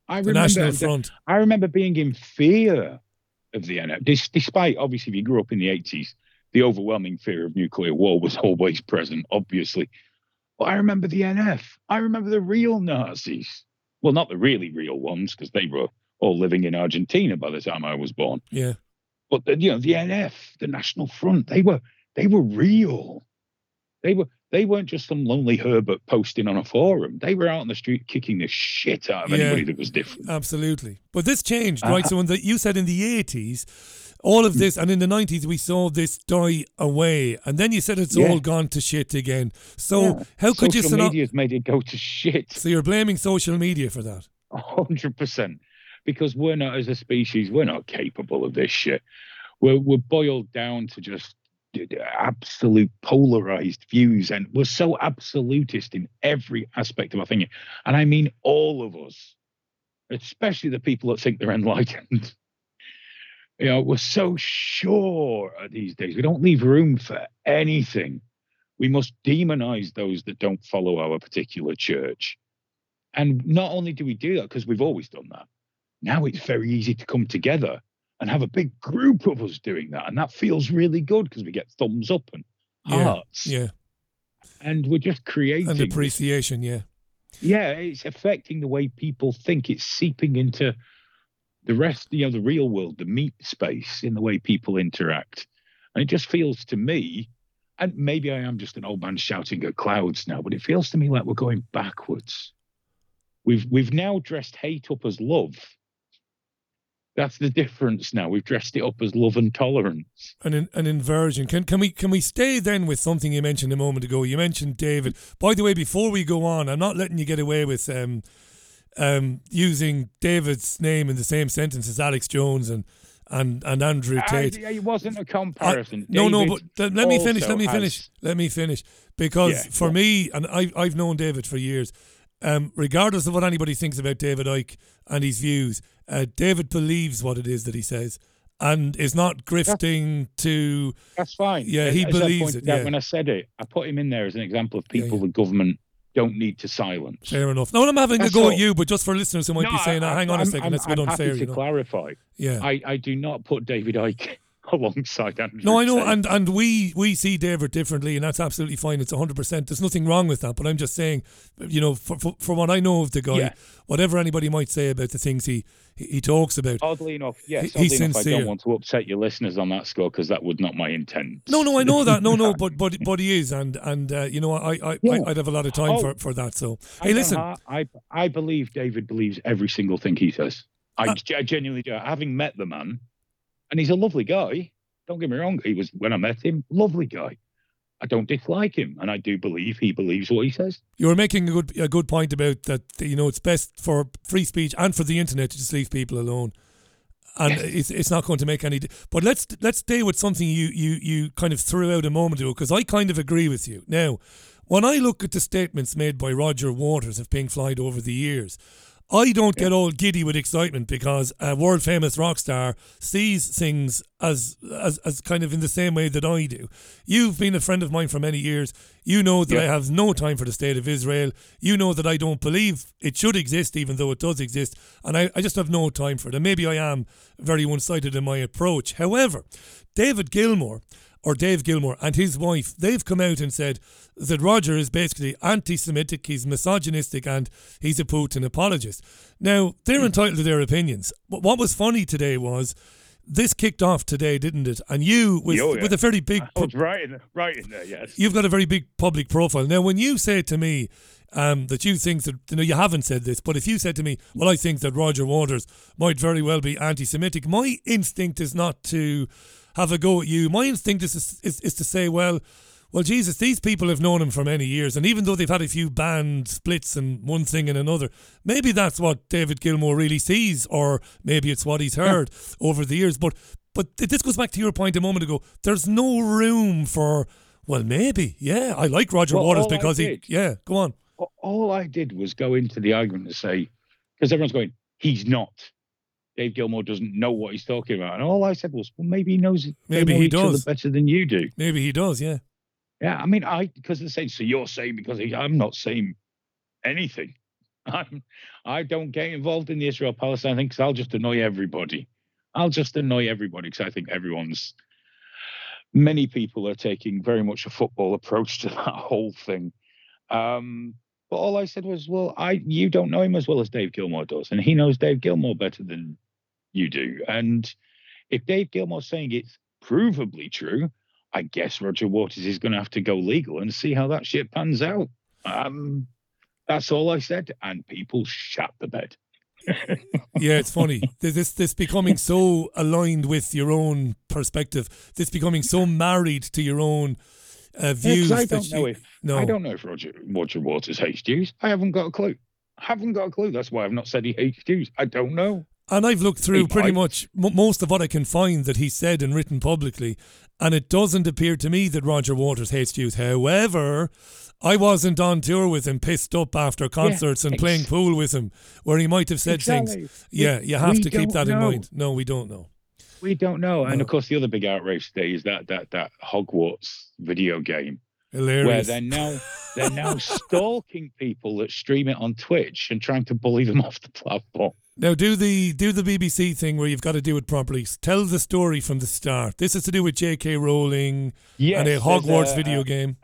I The remember National the- Front. I remember being in fear of the NF. Despite obviously, if you grew up in the eighties, the overwhelming fear of nuclear war was always present. Obviously, but I remember the NF. I remember the real Nazis. Well, not the really real ones because they were all living in Argentina by the time I was born. Yeah. but the, you know the NF, the National Front, they were they were real. They were they weren't just some lonely Herbert posting on a forum. They were out on the street kicking the shit out of Yeah. anybody that was different. Absolutely. But this changed, right? Uh-huh. So when the, you said in the 80s, all of this, and in the 90s, we saw this die away. And then you said it's Yeah. all gone to shit again. So Yeah. how could you... Social media's made it go to shit. So you're blaming social media for that? hundred percent. Because we're not, as a species, we're not capable of this shit. We're we're boiled down to just absolute polarized views, and we're so absolutist in every aspect of our thinking. And I mean all of us, especially the people that think they're enlightened. You know, we're so sure these days. We don't leave room for anything. We must demonize those that don't follow our particular church. And not only do we do that because we've always done that, now it's very easy to come together and have a big group of us doing that. And that feels really good because we get thumbs up and Yeah. hearts. Yeah. And we're just creating And appreciation, yeah. Yeah, it's affecting the way people think. It's seeping into the rest, you know, the real world, the meat space in the way people interact. And it just feels to me, and maybe I am just an old man shouting at clouds now, but it feels to me like we're going backwards. We've we've now dressed hate up as love. That's the difference now. We've dressed it up as love and tolerance. An in, an inversion. Can can we can we stay then with something you mentioned a moment ago? You mentioned David. By the way, before we go on, I'm not letting you get away with um, um, using David's name in the same sentence as Alex Jones and and and Andrew Tate. I, it wasn't a comparison. I, no, no, but th- let me finish. Let me has- finish. Let me finish. Because Yeah, for on. me, and I've I've known David for years, um, regardless of what anybody thinks about David Icke and his views, uh, David believes what it is that he says and is not grifting to. That's fine. Yeah, he As believes it. Yeah. When I said it, I put him in there as an example of people the government don't need to silence. Fair enough. No, I'm having That's a go all. at you, but just for listeners who might No, be saying, I- oh, hang on a I'm- second, I'm- that's a bit I'm unfair. Happy to you know? clarify. Yeah. I, I do not put David Icke alongside Andrew. No, I know, and and we we see David differently, and that's absolutely fine. It's hundred percent. There's nothing wrong with that. But I'm just saying, you know, for for, for what I know of the guy, Yeah. whatever anybody might say about the things he he, talks about, Oddly enough, yes, He- oddly enough, I don't want to upset your listeners on that score because that would not my intent. No, no, I know that. No, no, but but but he is, and and uh, you know, I I, Yeah. I I'd have a lot of time Oh. for for that. So hey, know listen, I I believe David believes every single thing he says. I, Uh, I genuinely do. Having met the man, and he's a lovely guy. Don't get me wrong. He was when I met him, lovely guy. I don't dislike him, and I do believe he believes what he says. you were making a good a good point about that. You know, it's best for free speech and for the internet to just leave people alone. And it's it's not going to make any. di- But let's let's stay with something you you you kind of threw out a moment ago because I kind of agree with you. Now, when I look at the statements made by Roger Waters of Pink Floyd over the years, I don't get all giddy with excitement because a world famous rock star sees things as, as as kind of in the same way that I do. You've been a friend of mine for many years. You know that I have no time for the state of Israel. You know that I don't believe it should exist, even though it does exist. And I, I just have no time for it. And maybe I am very one sided in my approach. However, David Gilmour or Dave Gilmour and his wife, they've come out and said that Roger is basically anti Semitic, he's misogynistic, and he's a Putin apologist. Now, they're hmm. entitled to their opinions. But what was funny today was this kicked off today, didn't it? And you, with, Oh, yeah. with a very big. Was right in, right in there. Yes. You've got a very big public profile. Now, when you say to me um, that you think that, you know, you haven't said this, but if you said to me, well, I think that Roger Waters might very well be anti Semitic, my instinct is not to have a go at you. My instinct is, is, is to say, well, well, Jesus, these people have known him for many years, and even though they've had a few band splits and one thing and another, maybe that's what David Gilmour really sees, or maybe it's what he's heard over the years. But but this goes back to your point a moment ago. There's no room for well, maybe, yeah. I like Roger Well, Waters because he, yeah. Go on. All I did was go into the argument and say, because everyone's going, he's not. Dave Gilmour doesn't know what he's talking about. And all I said was, well, maybe he knows they Maybe know he does. better than you do. Maybe he does, yeah. Yeah, I mean, I because they're saying so you're saying because he, I'm not saying anything. I'm I don't get involved in the Israel Palestine thing because I'll just annoy everybody. I'll just annoy everybody because I think everyone's many people are taking very much a football approach to that whole thing. Um, but all I said was, well, I you don't know him as well as Dave Gilmour does, and he knows Dave Gilmour better than you do. And if Dave Gilmour's saying it's provably true, I guess Roger Waters is going to have to go legal and see how that shit pans out. Um, that's all I said, and people shat the bed. yeah, it's funny. This this becoming so aligned with your own perspective. This becoming so married to your own uh, Yeah, views. I don't know you- if no. I don't know if Roger Roger Waters hates Jews. I haven't got a clue. I haven't got a clue. That's why I've not said he hates Jews. I don't know. And I've looked through He pretty might. much m- most of what I can find that he said and written publicly, and it doesn't appear to me that Roger Waters hates Jews. However, I wasn't on tour with him, pissed up after concerts and playing pool with him, where he might have said Exactly. things. Yeah, you have We to keep that in mind. No, we don't know. We don't know. And of course, the other big outrage today is that that that Hogwarts video game where they're now they're now stalking people that stream it on Twitch and trying to bully them off the platform. Now do the do the BBC thing where you've got to do it properly. Tell the story from the start. This is to do with J.K. Rowling Yes, and a Hogwarts a- video a- game.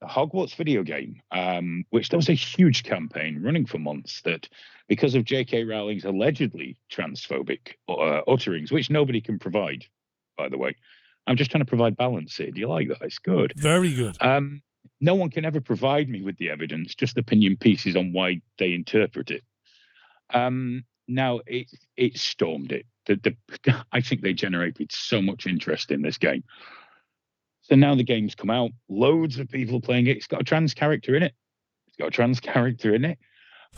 the Hogwarts video game, um, which there was a huge campaign running for months that because of J.K. Rowling's allegedly transphobic uh, utterings, which nobody can provide, by the way. I'm just trying to provide balance here. Do you like that? It's good. Very good. Um, no one can ever provide me with the evidence, just opinion pieces on why they interpret it. Um, now it it stormed it. The, the, I think they generated so much interest in this game. So now the game's come out. Loads of people playing it. It's got a trans character in it. It's got a trans character in it.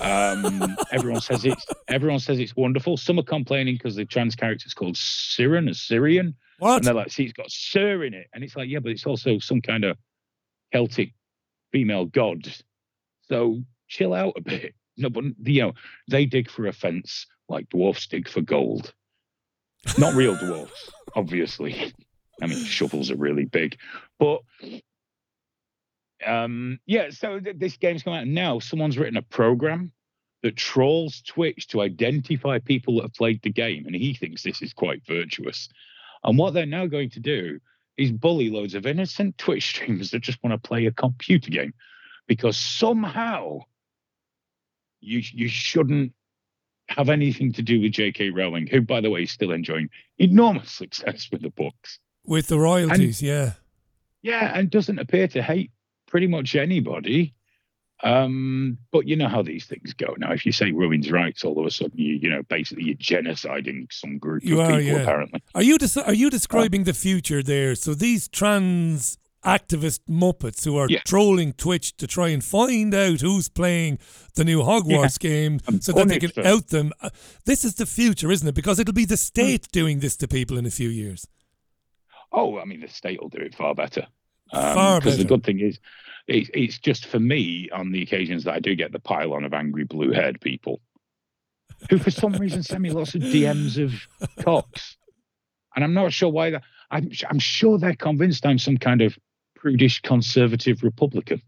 Um, everyone says it's everyone says it's wonderful. Some are complaining because the trans character is called Sirona Ryan. What? And they're like, see, it's got Sir in it. And it's like, yeah, but it's also some kind of Celtic female god. So chill out a bit. No, but you know, they dig for a fence like dwarfs dig for gold. Not real dwarfs, obviously. I mean, shovels are really big, but um, yeah. So th- this game's come out now. Someone's written a program that trolls Twitch to identify people that have played the game, and he thinks this is quite virtuous. And what they're now going to do is bully loads of innocent Twitch streamers that just want to play a computer game, because somehow you you shouldn't have anything to do with J.K. Rowling, who, by the way, is still enjoying enormous success with the books. With the royalties, and, yeah. Yeah, and doesn't appear to hate pretty much anybody. Um, but you know how these things go. Now, if you say women's rights, all of a sudden you you know basically you're genociding some group you of are, people. Yeah. Apparently, are you des- are you describing uh, the future there? So these trans activist muppets who are yeah. trolling Twitch to try and find out who's playing the new Hogwarts yeah. game so that they can out them. Uh, this is the future, isn't it? Because it'll be the state doing this to people in a few years. Oh, I mean, the state will do it far better. Um, Because the good thing is, it, it's just for me on the occasions that I do get the pile on of angry blue haired people who, for some reason, send me lots of DMs of cocks. And I'm not sure why that. I'm, I'm sure they're convinced I'm some kind of prudish conservative Republican.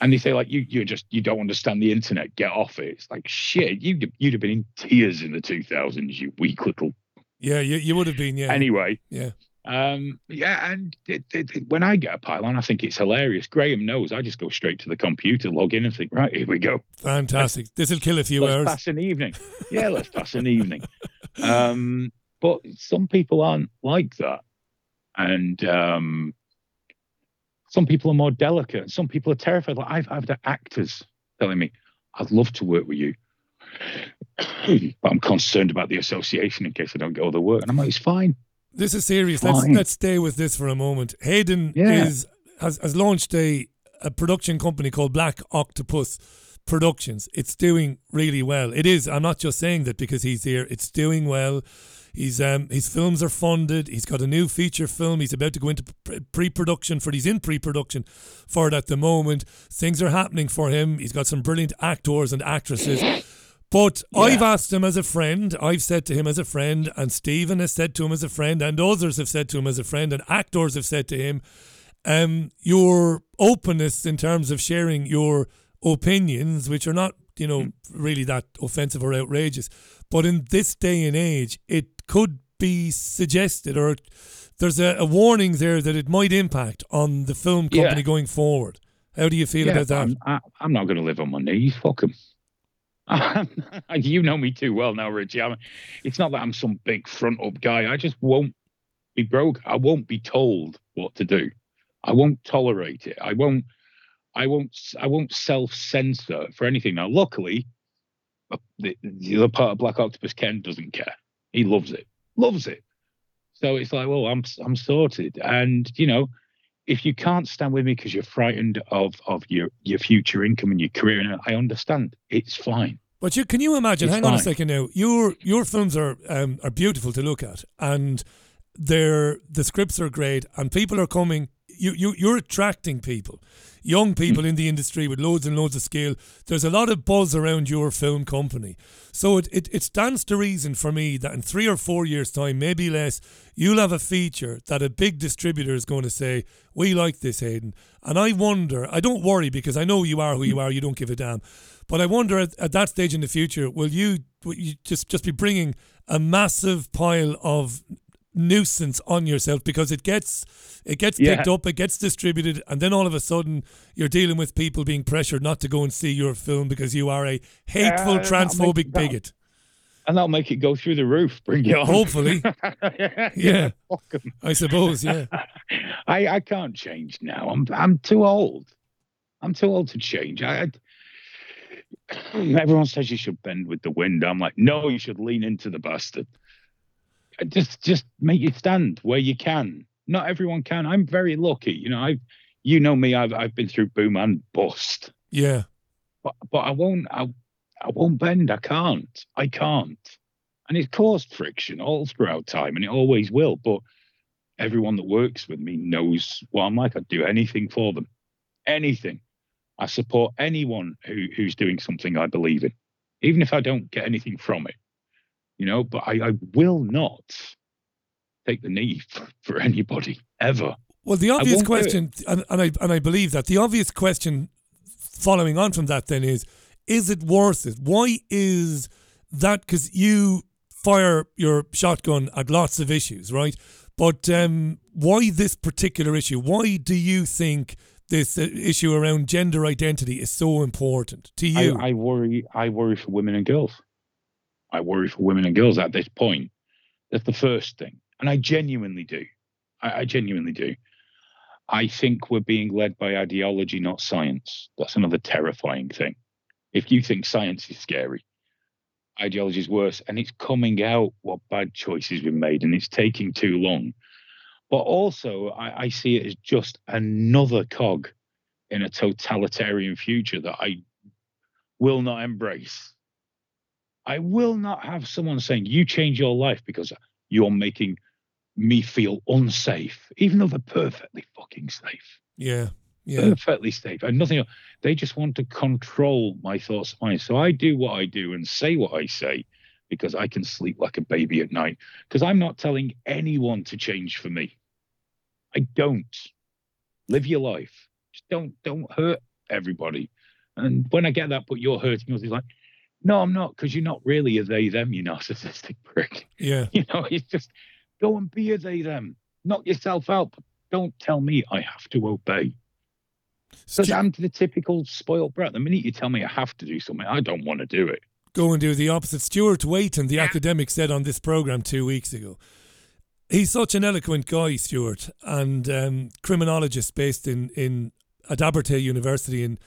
And they say like you you just you don't understand the internet. Get off it. It's like shit. You you'd have been in tears in the 2000s. You weak little. Yeah, you you would have been. Yeah. Anyway. Yeah. Um. Yeah. And it, it, it, when I get a pylon, I think it's hilarious. Graham knows. I just go straight to the computer, log in, and think, right, here we go. Fantastic. This will kill a few let's hours. Pass an evening. Yeah, let's pass an evening. Um. But some people aren't like that, and um some people are more delicate. Some people are terrified. Like I've, I've had actors telling me, I'd love to work with you. but I'm concerned about the association in case I don't get all the work. And I'm like, it's fine. This is serious. Let's let's stay with this for a moment. Hayden yeah. is has, has launched a, a production company called Black Octopus Productions. It's doing really well. It is. I'm not just saying that because he's here. It's doing well. He's um his films are funded. He's got a new feature film. He's about to go into pre-production for. He's in pre-production for it at the moment. Things are happening for him. He's got some brilliant actors and actresses. But yeah. I've asked him as a friend. I've said to him as a friend, and Stephen has said to him as a friend, and others have said to him as a friend, and actors have said to him, um, your openness in terms of sharing your opinions, which are not, you know, really that offensive or outrageous, but in this day and age, it could be suggested or there's a, a, warning there that it might impact on the film company yeah. going forward. How do you feel yeah, about that? I'm, I, I'm not going to live on my knees. Fuck him. you know me too well now, Richie. I it's not that I'm some big front up guy. I just won't be broke. I won't be told what to do. I won't tolerate it. I won't. I won't. I won't self censor for anything. Now, luckily, uh, the, the other part of Black Octopus, Ken, doesn't care. He loves it, loves it. So it's like, well, I'm I'm sorted. And you know, if you can't stand with me because you're frightened of of your your future income and your career, and I understand, it's fine. But you can you imagine? It's hang fine. on a second now. Your your films are um, are beautiful to look at, and they're the scripts are great, and people are coming. You you you're attracting people young people hmm. in the industry with loads and loads of skill. There's a lot of buzz around your film company. So it, it, it stands to reason for me that in three or four years' time, maybe less, you'll have a feature that a big distributor is going to say, We like this, Hayden. And I wonder, I don't worry because I know you are who you hmm. are, you don't give a damn. But I wonder at, at that stage in the future, will you, will you just, just be bringing a massive pile of nuisance on yourself because it gets it gets Yeah. picked up, it gets distributed, and then all of a sudden you're dealing with people being pressured not to go and see your film because you are a hateful, Uh, transphobic bigot. And that'll make it go through the roof. Bring it on. Hopefully. Yeah. 'em. I suppose, yeah. I, I can't change now. I'm I'm too old. I'm too old to change. I, I everyone says you should bend with the wind. I'm like, no, you should lean into the bastard. Just just make it stand where you can. Not everyone can. I'm very lucky. You know, I've you know me, I've I've been through boom and bust. Yeah. But but I won't I I won't bend. I can't. I can't. And it's caused friction all throughout time, and it always will. But everyone that works with me knows what I'm like. I'd do anything for them. Anything. I support anyone who, who's doing something I believe in, even if I don't get anything from it. You know, but I, I will not take the knee for, for anybody ever. Well, the obvious won't do it. question, and, and I and I believe that the obvious question following on from that then is, is it worth it? Why is that? Because you fire your shotgun at lots of issues, right? But um, why this particular issue? Why do you think this uh, issue around gender identity is so important to you? I, I worry. I worry for women and girls. I worry for women and girls at this point. That's the first thing, and I genuinely do. I, I genuinely do. I think we're being led by ideology, not science. That's another terrifying thing. If you think science is scary, ideology is worse, and it's coming out what bad choices we've made, and it's taking too long. But also, I, I see it as just another cog in a totalitarian future that I will not embrace. I will not have someone saying, You change your life because you're making me feel unsafe, even though they're perfectly fucking safe. yeah, yeah, Perfectly safe. And nothing else. They just want to control my thoughts and minds. So I do what I do and say what I say because I can sleep like a baby at night. Because I'm not telling anyone to change for me. I don't. Live your life. Just don't don't hurt everybody. And when I get that, but you're hurting us, it's like, no, I'm not, because you're not really a they them, you narcissistic prick. yeah. You know, it's just go and be a they them. Knock yourself out. But don't tell me I have to obey. Because I'm the typical spoiled brat. The minute you tell me I have to do something, I don't want to do it. go and do the opposite. Stuart Waiton, the academic, said on this program two weeks ago. He's such an eloquent guy, Stuart, and um, criminologist based in in at Abertay University in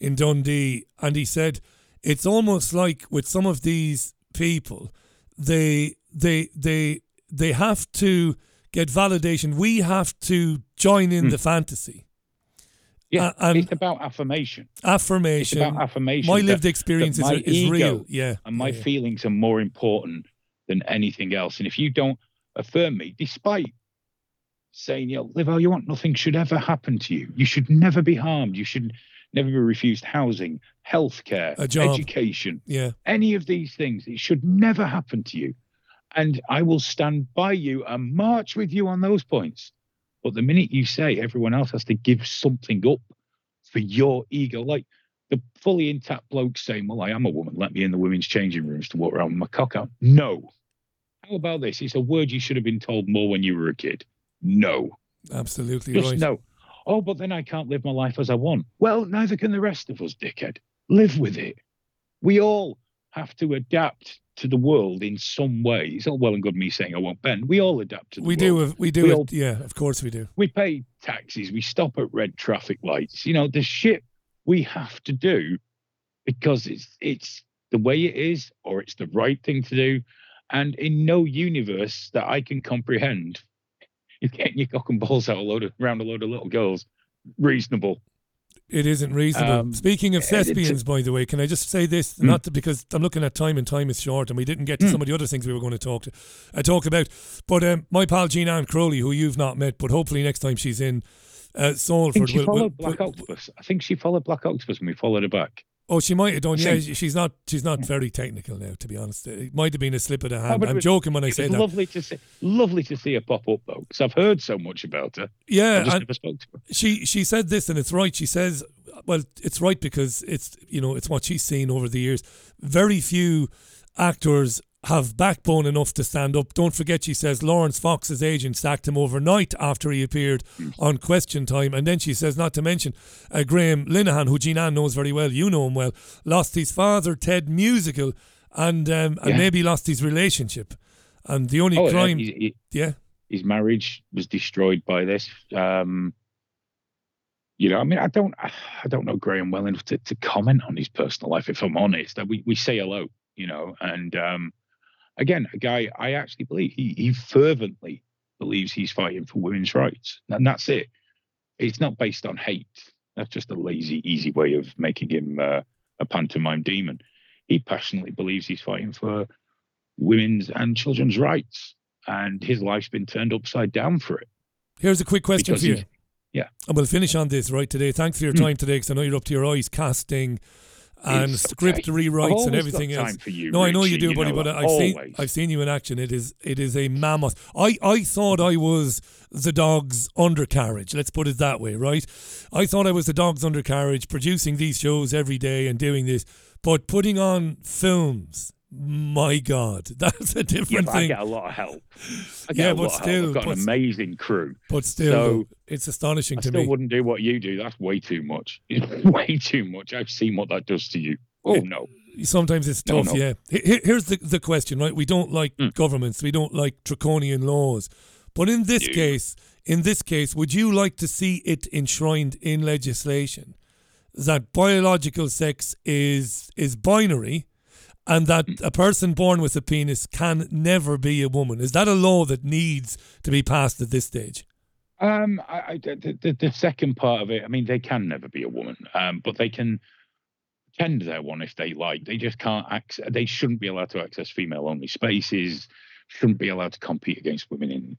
in Dundee, and he said it's almost like with some of these people, they they they they have to get validation. We have to join in Hmm. the fantasy. Yeah, Uh, and it's about affirmation. affirmation. It's about affirmation. My that- lived that experience is, my is real. Yeah. And my yeah. feelings are more important than anything else. And if you don't affirm me, despite saying, you know, live how you want, nothing should ever happen to you. You should never be harmed. You should never be refused housing, healthcare, education, Yeah. any of these things. It should never happen to you. And I will stand by you and march with you on those points. But the minute you say everyone else has to give something up for your ego, like the fully intact bloke saying, Well, I am a woman, let me in the women's changing rooms to walk around with my cock out. No. How about this? It's a word you should have been told more when you were a kid. No. Absolutely Just right. no. Oh, but then I can't live my life as I want. Well, neither can the rest of us, dickhead. Live with it. We all have to adapt to the world in some way. It's all well and good me saying I won't bend. We all adapt to the We world. do. have- We do. We it- all- yeah, of course we do. we pay taxes, we stop at red traffic lights. You know, the shit we have to do because it's it's the way it is or it's the right thing to do. And in no universe that I can comprehend getting your cock and balls out a load of round a load of little girls reasonable. It isn't reasonable. Um, Speaking of thespians, by the way, can I just say this? Hmm. Not to, because I'm looking at time and time is short, and we didn't get to some of the other things we were going to talk to, uh, talk about. But um, my pal Jean Ann Crowley, who you've not met, but hopefully next time she's in uh, I think she will, will, followed Black Octopus. I think she followed Black Octopus and we followed her back. Oh, she might have done. I Yeah, she's not. She's not very technical now, to be honest. It might have been a slip of the oh, hand. but I'm joking when I say that. lovely to see lovely to see her pop up though, because I've heard so much about her. I Yeah, just never spoke to her. she she said this, and it's right. She says, well, it's right because it's you know it's what she's seen over the years. Very few actors have backbone enough to stand up. Don't forget, she says Laurence Fox's agent sacked him overnight after he appeared on Question Time. And then she says, not to mention uh, Graham Linehan, who Jean Ann knows very well, you know him well, lost his Father Ted Musical, and um, and maybe lost his relationship. And the only Oh, yeah, crime, he- he- yeah, his marriage was destroyed by this. Um, you know, I mean, I don't, I don't know Graham well enough to, to comment on his personal life. If I'm honest, we we say hello, you know, and um, again, a guy I actually believe he he fervently believes he's fighting for women's rights, and that's it. It's not based on hate. That's just a lazy, easy way of making him uh, a pantomime demon. He passionately believes he's fighting for women's and children's rights, and his life's been turned upside down for it. Here's a quick question Because for you. yeah. And we'll finish on this right today. Thanks for your Hmm. time today, because I know you're up to your eyes casting and script okay. Rewrites and always everything else. for you, no, I know you do, you buddy. but. I've seen I've seen you in action. It is it is a mammoth. I I thought I was the dog's undercarriage. Let's put it that way, right? I thought I was the dog's undercarriage, producing these shows every day and doing this, but putting on films. My God, that's a Yeah, different but I get a lot of help. I Yeah, but still, I've got an amazing crew. But still, So, it's astonishing I to still me. wouldn't do what you do. That's way too much. It's way too much. I've seen what that does to you. Oh no. Sometimes it's tough, no. yeah. He- he- Here's the, the question, right? We don't like Hmm. governments, we don't like draconian laws. But in this case, in this case, would you like to see it enshrined in legislation that biological sex is is binary and that Hmm. a person born with a penis can never be a woman? Is that a law that needs to be passed at this stage? Um, I, I, the, the, the second part of it, I mean, they can never be a woman, um, but they can pretend they're one if they like. They just can't access. They shouldn't be allowed to access female-only spaces. Shouldn't be allowed to compete against women in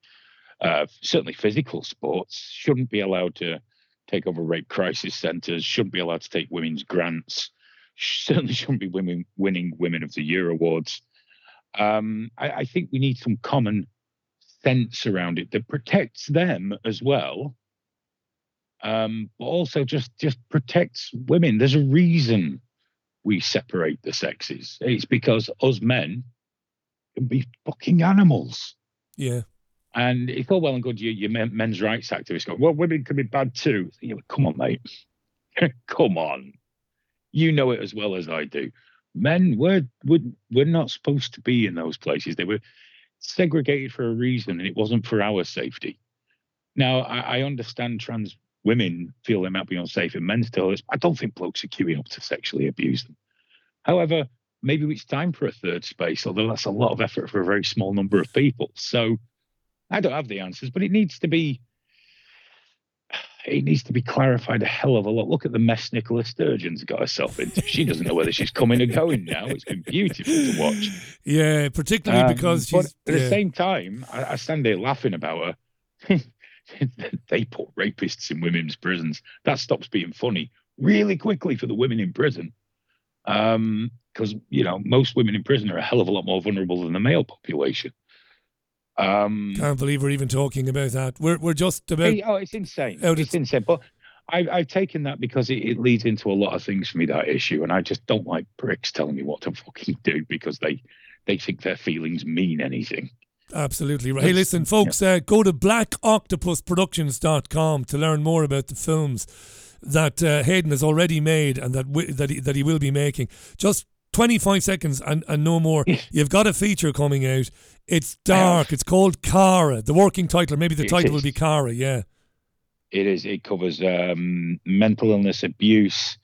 uh, certainly physical sports. Shouldn't be allowed to take over rape crisis centres. Shouldn't be allowed to take women's grants. Certainly shouldn't be women winning Women of the Year awards. Um, I, I think we need some common sense around it that protects them as well. Um but also just just protects women. There's a reason we separate the sexes. It's because us men can be fucking animals. Yeah. and it's all well and good you you men's rights activists go well women can be bad too. Come on mate. Come on you know it as well as i do men we're, we're we're not supposed to be in those places they were segregated for a reason and it wasn't for our safety. Now, I, I understand trans women feel they might be unsafe in men's toilets. I don't think blokes are queuing up to sexually abuse them. However, maybe it's time for a third space, although that's a lot of effort for a very small number of people. So I don't have the answers, but it needs to be it needs to be clarified a hell of a lot. Look at the mess Nicola Sturgeon's got herself into. She doesn't know whether she's coming or going now. It's been beautiful to watch. Yeah, particularly Um, because but she's at yeah. the same time, I, I stand there laughing about her. they put rapists in women's prisons. That stops being funny really quickly for the women in prison. Um, because you know most women in prison are a hell of a lot more vulnerable than the male population. Um, Can't believe we're even talking about that. We're we're just about Hey, oh, it's insane. out it's insane. But I've, I've taken that because it, it leads into a lot of things for me that issue, and I just don't like bricks telling me what to fucking do because they they think their feelings mean anything. Absolutely right. Hey, listen, folks, uh, go to blackoctopusproductions.com to learn more about the films that uh, Hayden has already made and that wi- that he, that he will be making. Just 25 seconds and, and no more. You've got a feature coming out. It's dark. It's called Kara. The working title, maybe the It title will be Kara. yeah. It is. It covers um, mental illness, abuse,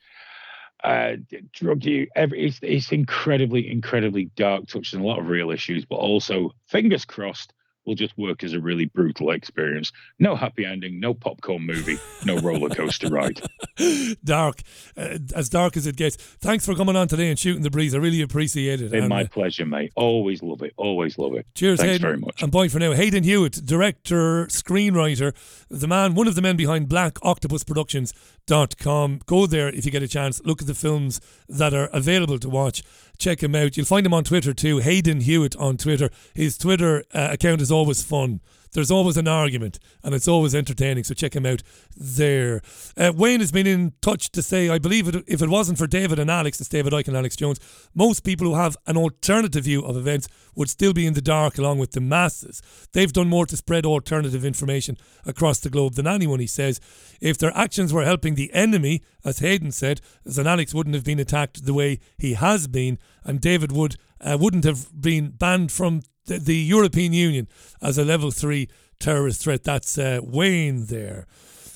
uh, drug use. Every, it's, it's incredibly, incredibly dark, touching a lot of real issues, but also, fingers crossed, will just work as a really brutal experience. No happy ending, no popcorn movie, no roller coaster ride. dark, uh, as dark as it gets. Thanks for coming on today and shooting the breeze. I really appreciate it. And, my uh, pleasure, mate. Always love it. Always love it. Cheers, Thanks Hayden. very much. And bye for now. Hayden Hewitt, director, screenwriter, the man, one of the men behind BlackOctopusProductions.com. Go there if you get a chance. Look at the films that are available to watch. Check him out. You'll find him on Twitter too. Hayden Hewitt on Twitter. His Twitter uh, account is always fun. There's always an argument and it's always entertaining. So check him out there. Uh, Wayne has been in touch to say, I believe it, if it wasn't for David and Alex, it's David Icke and Alex Jones, most people who have an alternative view of events would still be in the dark along with the masses. They've done more to spread alternative information across the globe than anyone, he says. If their actions were helping the enemy, as Hayden said, then Alex wouldn't have been attacked the way he has been, and David would uh, wouldn't have been banned from the, the, European Union as a level three terrorist threat. That's uh, Wayne there.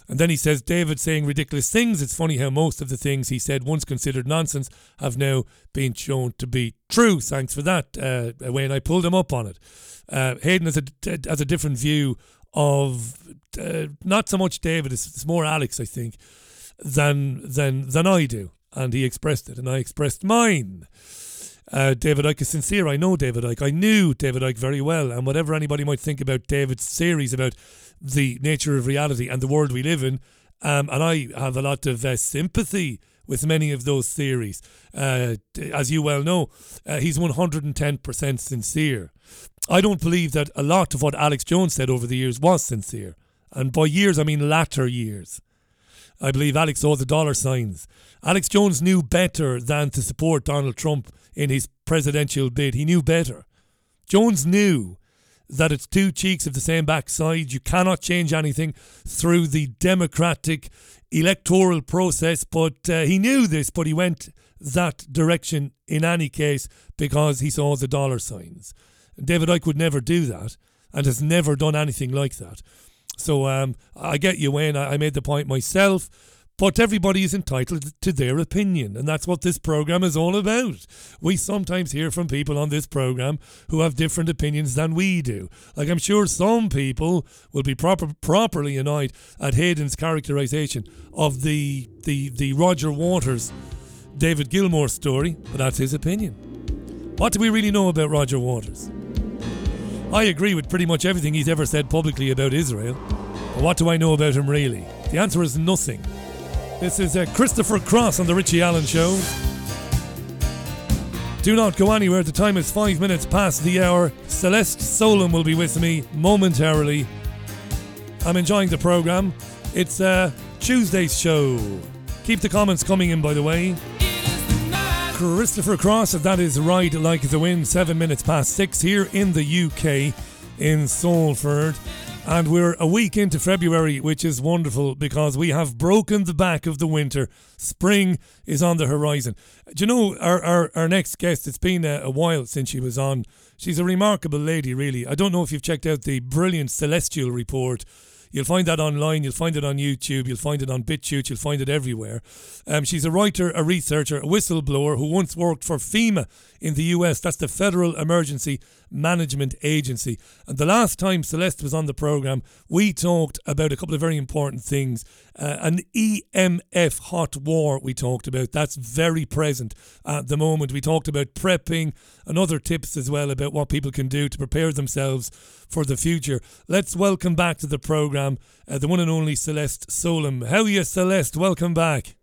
And then he says, David saying ridiculous things. It's funny how most of the things he said, once considered nonsense, have now been shown to be true. Thanks for that, uh, Wayne. I pulled him up on it. Uh, Hayden has a, has a different view of uh, not so much David, it's, it's more Alex, I think, than, than, than I do. And he expressed it, and I expressed mine. Uh, David Icke is sincere. I know David Icke. I knew David Icke very well. And whatever anybody might think about David's series about the nature of reality and the world we live in, um, and I have a lot of uh, sympathy with many of those theories. Uh, as you well know, uh, he's 110% sincere. I don't believe that a lot of what Alex Jones said over the years was sincere. And by years, I mean latter years. I believe Alex saw the dollar signs. Alex Jones knew better than to support Donald Trump in his presidential bid. He knew better. Jones knew that it's two cheeks of the same backside. You cannot change anything through the democratic electoral process, but uh, he knew this, but he went that direction in any case because he saw the dollar signs. David Icke would never do that and has never done anything like that. So um, I get you, Wayne. I, I made the point myself. But everybody is entitled to their opinion, and that's what this program is all about. We sometimes hear from people on this program who have different opinions than we do. Like I'm sure some people will be proper, properly annoyed at Hayden's characterization of the the the Roger Waters, David Gilmour story, but that's his opinion. What do we really know about Roger Waters? I agree with pretty much everything he's ever said publicly about Israel. But what do I know about him really? The answer is nothing. This is uh, Christopher Cross on The Richie Allen Show. Do not go anywhere. The time is five minutes past the hour. Celeste Solum will be with me momentarily. I'm enjoying the program. It's uh, Tuesday's show. Keep the comments coming in, by the way. Christopher Cross, that is ride like the wind, seven minutes past six here in the UK in Salford. And we're a week into February, which is wonderful because we have broken the back of the winter. Spring is on the horizon. Do you know our, our, our next guest? It's been a, a while since she was on. She's a remarkable lady, really. I don't know if you've checked out the brilliant Celestial report You'll find that online. You'll find it on YouTube. You'll find it on BitChute. You'll find it everywhere. Um, she's a writer, a researcher, a whistleblower who once worked for FEMA in the US. That's the Federal Emergency Management Agency. And the last time Celeste was on the program, we talked about a couple of very important things. Uh, an EMF hot war, we talked about. That's very present at the moment. We talked about prepping and other tips as well about what people can do to prepare themselves for the future. Let's welcome back to the program uh, the one and only Celeste Solum. How are you, Celeste? Welcome back.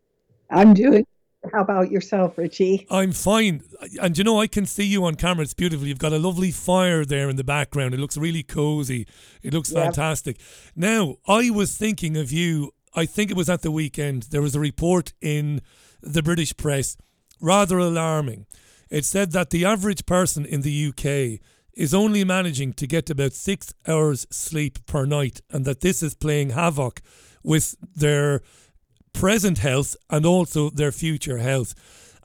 I'm doing how about yourself, Richie? I'm fine. And you know, I can see you on camera. It's beautiful. You've got a lovely fire there in the background. It looks really cozy. It looks yep. fantastic. Now, I was thinking of you. I think it was at the weekend. There was a report in the British press, rather alarming. It said that the average person in the UK is only managing to get about six hours sleep per night, and that this is playing havoc with their present health and also their future health.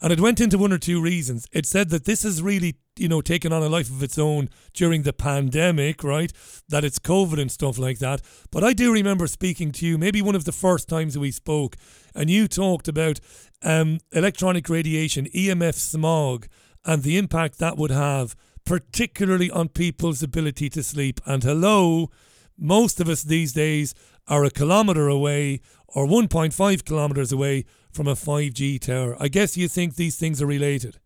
And it went into one or two reasons. It said that this has really, you know, taken on a life of its own during the pandemic, right? That it's COVID and stuff like that. But I do remember speaking to you, maybe one of the first times we spoke, and you talked about um, electronic radiation, EMF smog, and the impact that would have, particularly on people's ability to sleep. And hello, most of us these days are a kilometre away or 1.5 kilometres away from a 5G tower. I guess you think these things are related.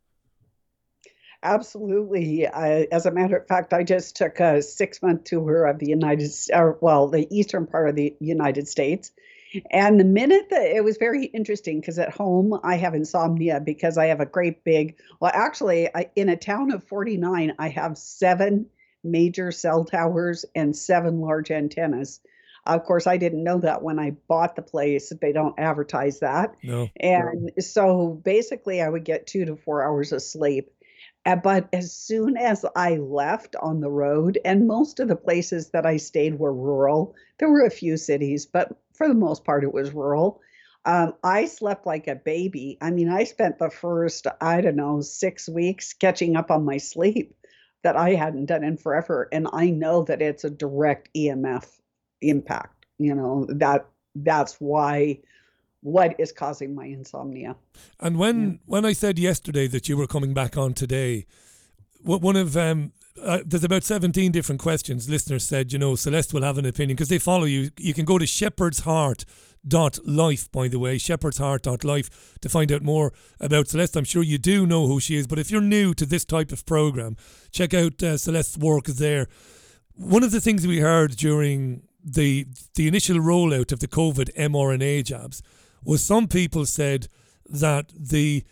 Absolutely. As a matter of fact, I just took a six month tour of the United, or well, the eastern part of the United States. And the minute that it was very interesting because at home I have insomnia because I have a great big, well, actually, I, in a town of 49, I have seven major cell towers and seven large antennas. Of course, I didn't know that when I bought the place. They don't advertise that. No. And so basically, I would get two to four hours of sleep. Uh, But as soon as I left on the road, and most of the places that I stayed were rural, there were a few cities, but for the most part, it was rural. Um, I slept like a baby. I mean, I spent the first, I don't know, six weeks catching up on my sleep that I hadn't done in forever. And I know that it's a direct EMF impact. You know, that that's why what is causing my insomnia. And when when I said yesterday that you were coming back on today, wh- one of um, uh, there's about 17 different questions listeners said you know celeste will have an opinion because they follow you you can go to shepherd's heart dot life by the way shepherd's heart dot life to find out more about celeste i'm sure you do know who she is but if you're new to this type of program check out uh, celeste's work there one of the things we heard during the the initial rollout of the covid mrna jabs was some people said that the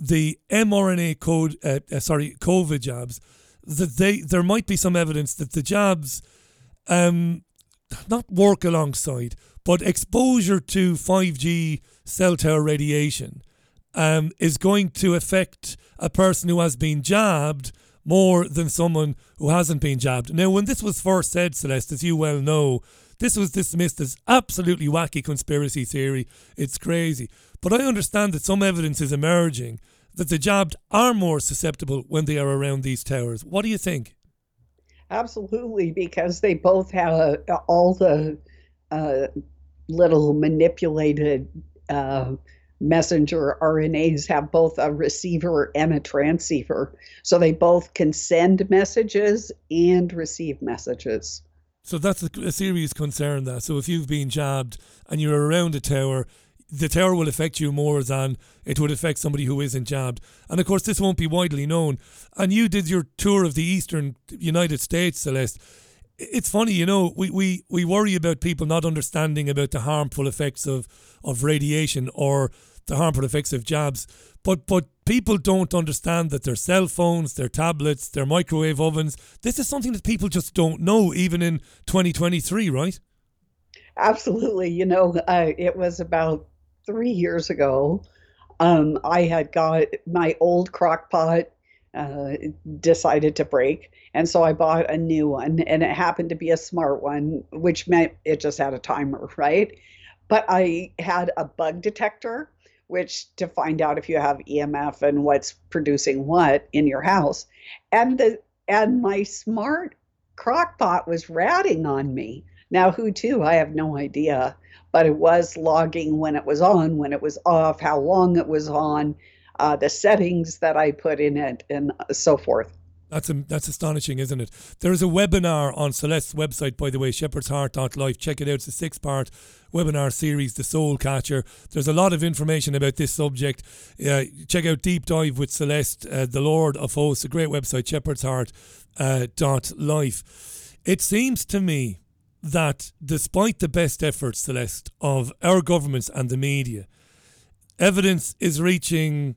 the mRNA code, uh, uh, sorry, COVID jabs, that they there might be some evidence that the jabs, um, not work alongside, but exposure to five G cell tower radiation, um, is going to affect a person who has been jabbed more than someone who hasn't been jabbed. Now, when this was first said, Celeste, as you well know, this was dismissed as absolutely wacky conspiracy theory. It's crazy. But I understand that some evidence is emerging that the jabbed are more susceptible when they are around these towers. What do you think? Absolutely, because they both have uh, all the uh, little manipulated uh, messenger RNAs have both a receiver and a transceiver. So they both can send messages and receive messages. So that's a, a serious concern. That so if you've been jabbed and you're around a tower, the tower will affect you more than it would affect somebody who isn't jabbed. And of course, this won't be widely known. And you did your tour of the eastern United States, Celeste. It's funny, you know, we, we, we worry about people not understanding about the harmful effects of, of radiation or the harmful effects of jabs. But but people don't understand that their cell phones, their tablets, their microwave ovens, this is something that people just don't know, even in 2023, right? Absolutely. You know, uh, it was about three years ago. Um, I had got my old crock pot uh, decided to break. And so I bought a new one, and it happened to be a smart one, which meant it just had a timer, right? But I had a bug detector, which to find out if you have EMF and what's producing what in your house. And the and my smart crock pot was ratting on me. Now, who to? I have no idea, but it was logging when it was on, when it was off, how long it was on, uh, the settings that I put in it, and so forth. That's that's astonishing, isn't it? There's a webinar on Celeste's website, by the way, shepherdsheart.life. Check it out. It's a six part webinar series, The Soul Catcher. There's a lot of information about this subject. Uh, check out Deep Dive with Celeste, uh, the Lord of Hosts, a great website, shepherdsheart.life. It seems to me that despite the best efforts, Celeste, of our governments and the media, evidence is reaching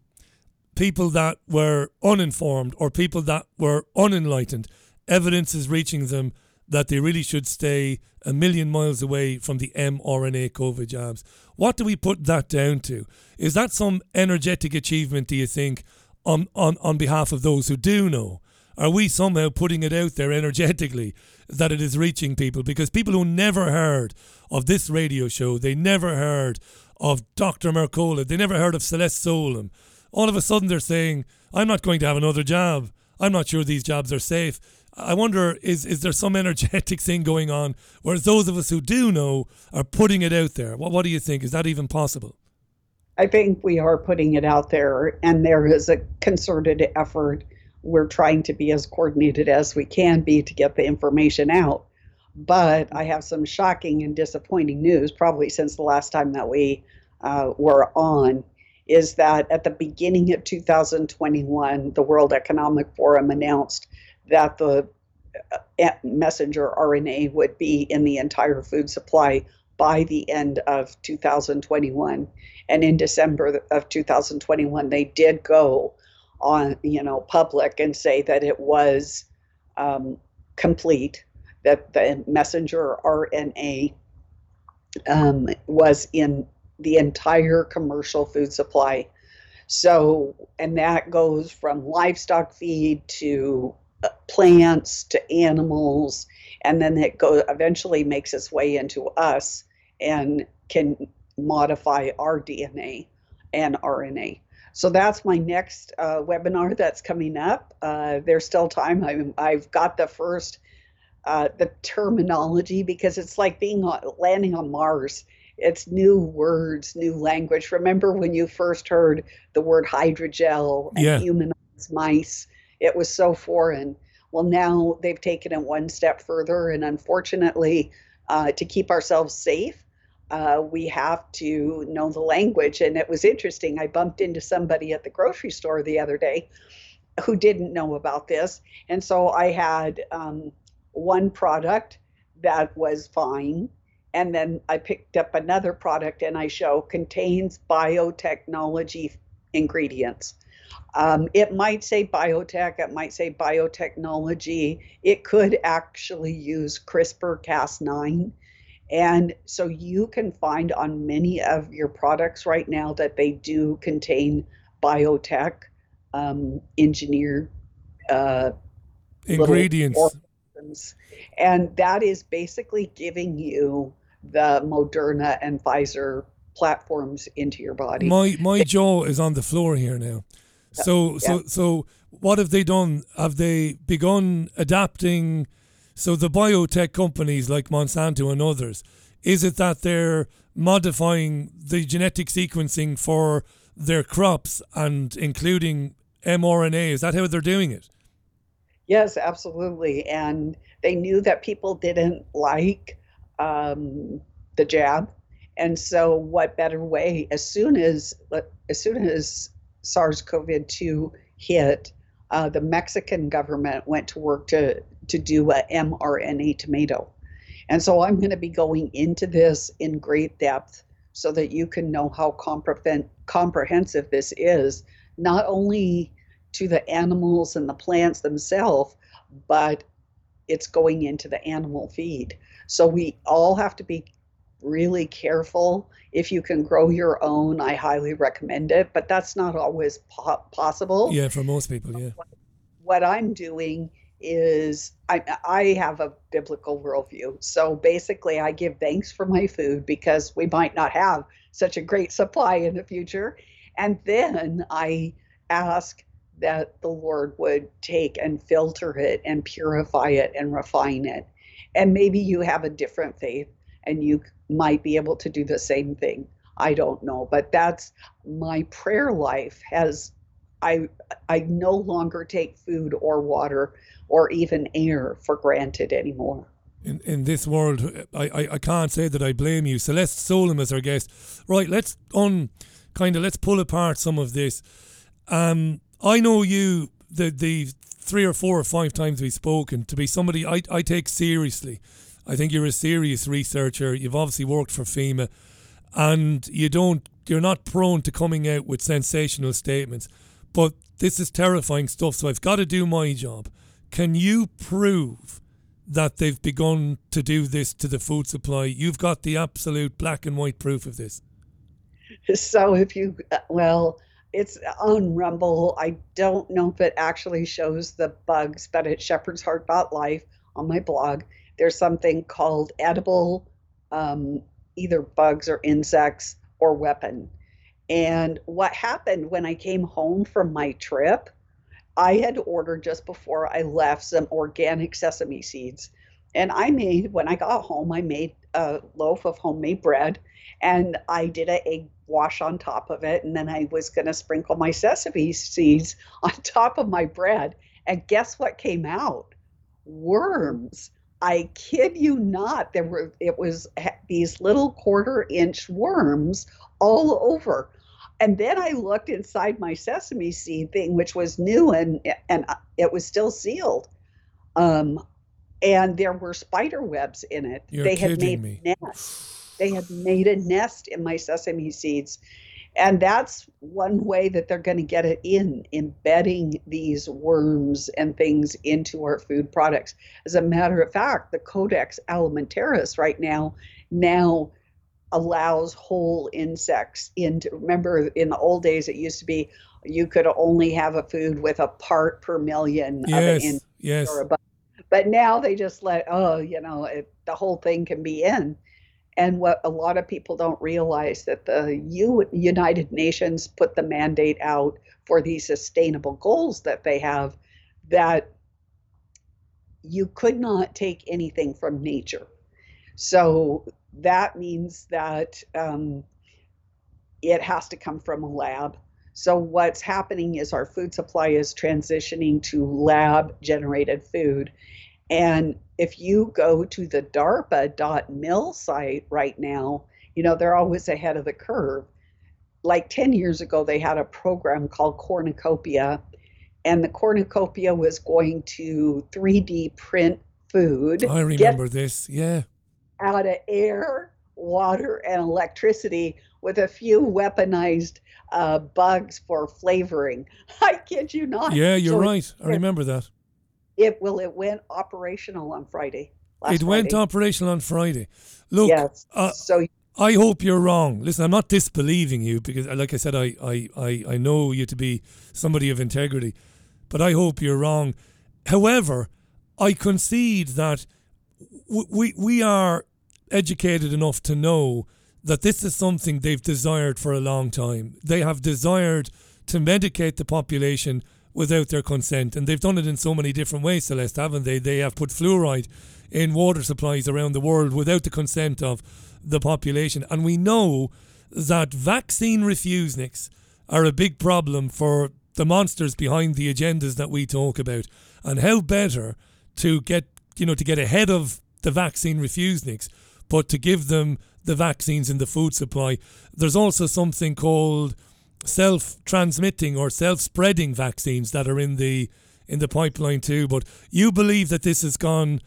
people that were uninformed or people that were unenlightened. Evidence is reaching them that they really should stay a million miles away from the mRNA COVID jabs. What do we put that down to? Is that some energetic achievement, do you think, on, on, on behalf of those who do know? Are we somehow putting it out there energetically that it is reaching people? Because people who never heard of this radio show, they never heard of Dr. Mercola, they never heard of Celeste Solum. All of a sudden they're saying, I'm not going to have another job. I'm not sure these jobs are safe. I wonder, is, is there some energetic thing going on? Whereas those of us who do know are putting it out there. What, what do you think? Is that even possible? I think we are putting it out there, and there is a concerted effort. We're trying to be as coordinated as we can be to get the information out. But I have some shocking and disappointing news, probably since the last time that we uh, were on, is that at the beginning of 2021, the World Economic Forum announced that the uh, messenger RNA would be in the entire food supply by the end of 2021. And in December of 2021, they did go on, you know, public and say that it was um, complete that the messenger RNA um, was in the entire commercial food supply. So, and that goes from livestock feed to uh, plants to animals, and then it go eventually makes its way into us and can modify our DNA and RNA. So that's my next uh, webinar that's coming up. Uh, there's still time. I, have got the first uh, the terminology because it's like being landing on Mars. It's new words, new language. Remember when you first heard the word hydrogel and Yeah. humanized mice? It was so foreign. Well, now they've taken it one step further, and unfortunately, uh, to keep ourselves safe, uh, we have to know the language. And it was interesting. I bumped into somebody at the grocery store the other day who didn't know about this. And so I had um, one product that was fine. And then I picked up another product and I show contains biotechnology ingredients. Um, it might say biotech, it might say biotechnology. It could actually use CRISPR Cas9. And so you can find on many of your products right now that they do contain biotech, um, engineered uh, little And that is basically giving you the Moderna and Pfizer platforms into your body. My my jaw is on the floor here now. Uh, so so so what have they done? Have they begun adapting? So the biotech companies like Monsanto and others, is it that they're modifying the genetic sequencing for their crops and including mRNA? Is that how they're doing it? Yes, absolutely. And they knew that people didn't like um, the jab, and so what better way? As soon as as soon as SARS-CoV-2 hit, uh, the Mexican government went to work to to do a mRNA tomato, and so I'm going to be going into this in great depth so that you can know how comprehen- comprehensive this is, not only to the animals and the plants themselves, but it's going into the animal feed. So we all have to be really careful. If you can grow your own, I highly recommend it, but that's not always po- possible. Yeah, for most people, yeah. What I'm doing is I, I have a biblical worldview. So basically, I give thanks for my food because we might not have such a great supply in the future. And then I ask that the Lord would take and filter it and purify it and refine it. And maybe you have a different faith and you might be able to do the same thing. I don't know, but that's my prayer life has I I no longer take food or water or even air for granted anymore. in, in this world, I, I, I can't say that I blame you. Celeste Solum is our guest. Right, let's on kind of let's pull apart some of this. Um, I know you the the three or four or five times we've spoken to be somebody I, I take seriously. I think you're a serious researcher. You've obviously worked for FEMA, and you don't you're not prone to coming out with sensational statements. But this is terrifying stuff. So I've got to do my job. Can you prove that they've begun to do this to the food supply? You've got the absolute black and white proof of this. So if you, uh, well, it's on Rumble. I don't know if it actually shows the bugs, but at Life on my blog, there's something called edible, um, either bugs or insects or weapon. And what happened when I came home from my trip, I had ordered just before I left some organic sesame seeds. And I made, when I got home, I made a loaf of homemade bread and I did a egg wash on top of it. And then I was going to sprinkle my sesame seeds on top of my bread. And guess what came out? Worms. I kid you not. There were, it was these little quarter inch worms all over. And then I looked inside my sesame seed thing, which was new and and it was still sealed. Um, and there were spider webs in it. You're they had made me. a nest. They had made a nest in my sesame seeds. And that's one way that they're going to get it in, embedding these worms and things into our food products. As a matter of fact, the Codex Alimentarius right now now allows whole insects into remember in the old days it used to be you could only have a food with a part per million yes, of an insect yes. or above. But now they just let oh, you know, it, the whole thing can be in. And what a lot of people don't realize that the U- United Nations put the mandate out for these sustainable goals that they have that you could not take anything from nature. So that means that um, it has to come from a lab. So what's happening is our food supply is transitioning to lab generated food. And if you go to the DARPA.mil site right now, you know, they're always ahead of the curve. Like 10 years ago, they had a program called Cornucopia, and the Cornucopia was going to 3D print food. I remember this, yeah. Out of air, water, and electricity with a few weaponized uh, bugs for flavoring. I kid you not. Yeah, you're So right. I remember that. It well, it went operational on Friday. last It went Friday. operational on Friday. Look, Yes. uh, so I hope you're wrong. Listen, I'm not disbelieving you because, like I said, I, I, I, I know you to be somebody of integrity, but I hope you're wrong. However, I concede that w- we, we are educated enough to know that this is something they've desired for a long time. They have desired to medicate the population without their consent, and they've done it in so many different ways, Celeste, haven't they? They have put fluoride in water supplies around the world without the consent of the population, and we know that vaccine refuseniks are a big problem for the monsters behind the agendas that we talk about. And how better to get you know to get ahead of the vaccine refuseniks, but to give them the vaccines in the food supply. There's also something called self-transmitting or self-spreading vaccines that are in the in the pipeline too. But you believe that this has gone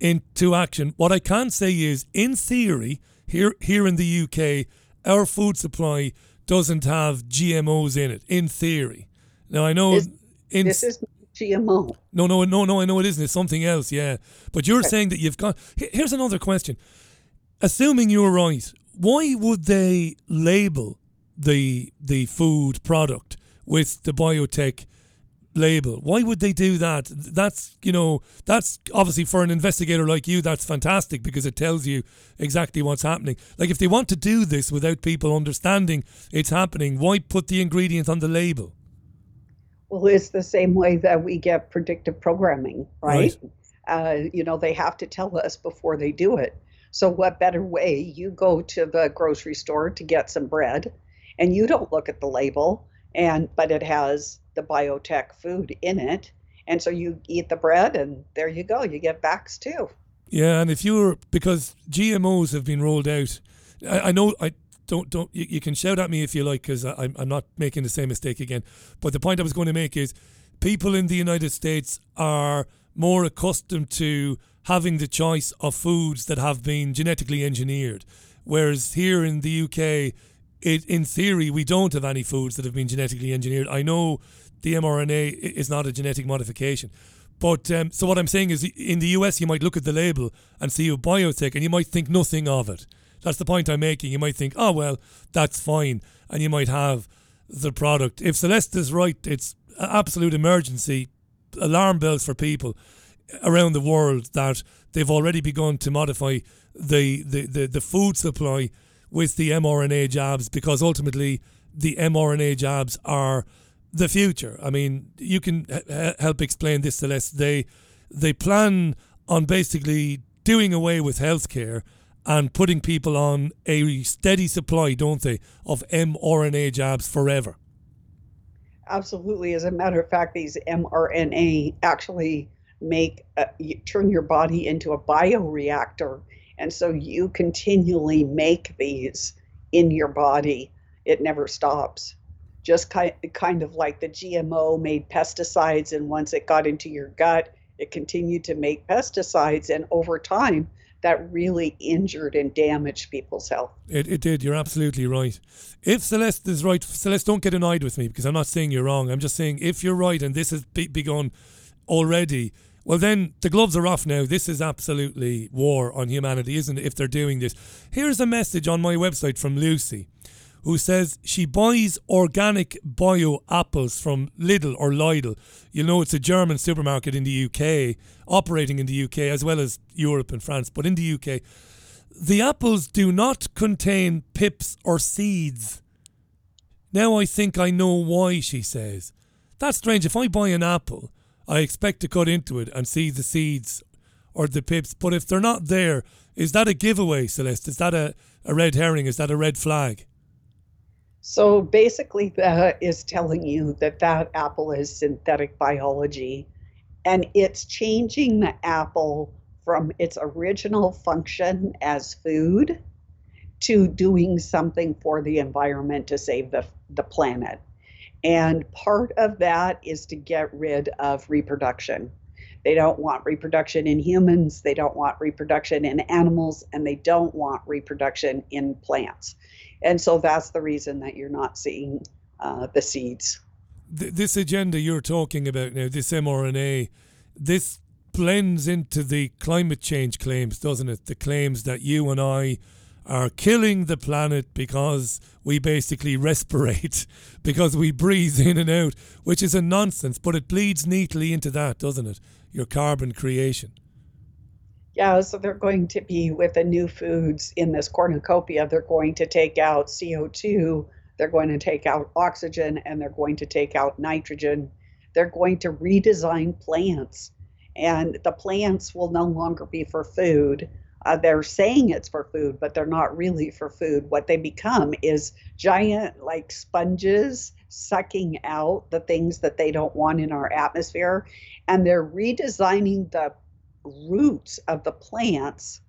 into action. What I can say is, in theory, here here in the UK, our food supply doesn't have GMOs in it. In theory, now I know This- in this is GMO. no, no, no, no. I know it isn't. It's something else. Yeah, but you're saying that you've got. Here's another question. Assuming you're right, why would they label the the food product with the biotech label? Why would they do that? That's you know that's obviously for an investigator like you. That's fantastic because it tells you exactly what's happening. Like if they want to do this without people understanding it's happening, why put the ingredient on the label? Well, it's the same way that we get predictive programming, right? Right. Uh, you know, they have to tell us before they do it. So, what better way? You go to the grocery store to get some bread, and you don't look at the label, and but it has the biotech food in it, and so you eat the bread, and there you go. You get backs too. Yeah, and if you're because GMOs have been rolled out, I, I know I don't don't you, you can shout at me if you like because I'm I'm not making the same mistake again. But the point I was going to make is, people in the United States are more accustomed to having the choice of foods that have been genetically engineered, whereas here in the UK, it in theory we don't have any foods that have been genetically engineered. I know the mRNA is not a genetic modification. But um, so what I'm saying is, in the US, you might look at the label and see a biotech, and you might think nothing of it. That's the point I'm making. You might think, oh well, that's fine, and you might have the product. If Celeste is right, it's an absolute emergency, alarm bells for people around the world that they've already begun to modify the the, the, the food supply with the mRNA jabs because ultimately the mRNA jabs are the future. I mean, you can h- help explain this, Celeste. They they plan on basically doing away with healthcare and putting people on a steady supply, don't they, of mRNA jabs forever. Absolutely. As a matter of fact, these mRNA actually make uh, you turn your body into a bioreactor, and so you continually make these in your body. It never stops. Just kind kind of like the GMO made pesticides, and once it got into your gut, it continued to make pesticides, and over time, that really injured and damaged people's health. It, it did. You're absolutely right. If Celeste is right, Celeste, don't get annoyed with me because I'm not saying you're wrong. I'm just saying if you're right and this has be- begun already, well, then the gloves are off now. This is absolutely war on humanity, isn't it? If they're doing this. Here's a message on my website from Lucy who says she buys organic bio apples from Lidl or Lidl. You know, it's a German supermarket in the UK, operating in the UK as well as Europe and France, but in the UK. The apples do not contain pips or seeds. Now I think I know why, she says. That's strange. If I buy an apple, I expect to cut into it and see the seeds or the pips, but if they're not there, is that a giveaway, Celeste? Is that a, a red herring? Is that a red flag? So basically, that is telling you that that apple is synthetic biology and it's changing the apple from its original function as food to doing something for the environment to save the, the planet. And part of that is to get rid of reproduction. They don't want reproduction in humans, they don't want reproduction in animals, and they don't want reproduction in plants. And so that's the reason that you're not seeing uh, the seeds. Th- this agenda you're talking about now, this mRNA, this blends into the climate change claims, doesn't it? The claims that you and I are killing the planet because we basically respirate, because we breathe in and out, which is a nonsense, but it bleeds neatly into that, doesn't it? Your carbon creation. Yeah, so they're going to be with the new foods in this cornucopia, they're going to take out CO2, they're going to take out oxygen, and they're going to take out nitrogen. They're going to redesign plants, and the plants will no longer be for food. Uh, they're saying it's for food, but they're not really for food. What they become is giant, like sponges, sucking out the things that they don't want in our atmosphere. And they're redesigning the roots of the plants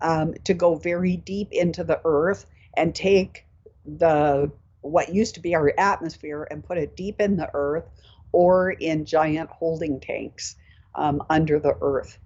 um, to go very deep into the earth and take the what used to be our atmosphere and put it deep in the earth or in giant holding tanks um, under the earth.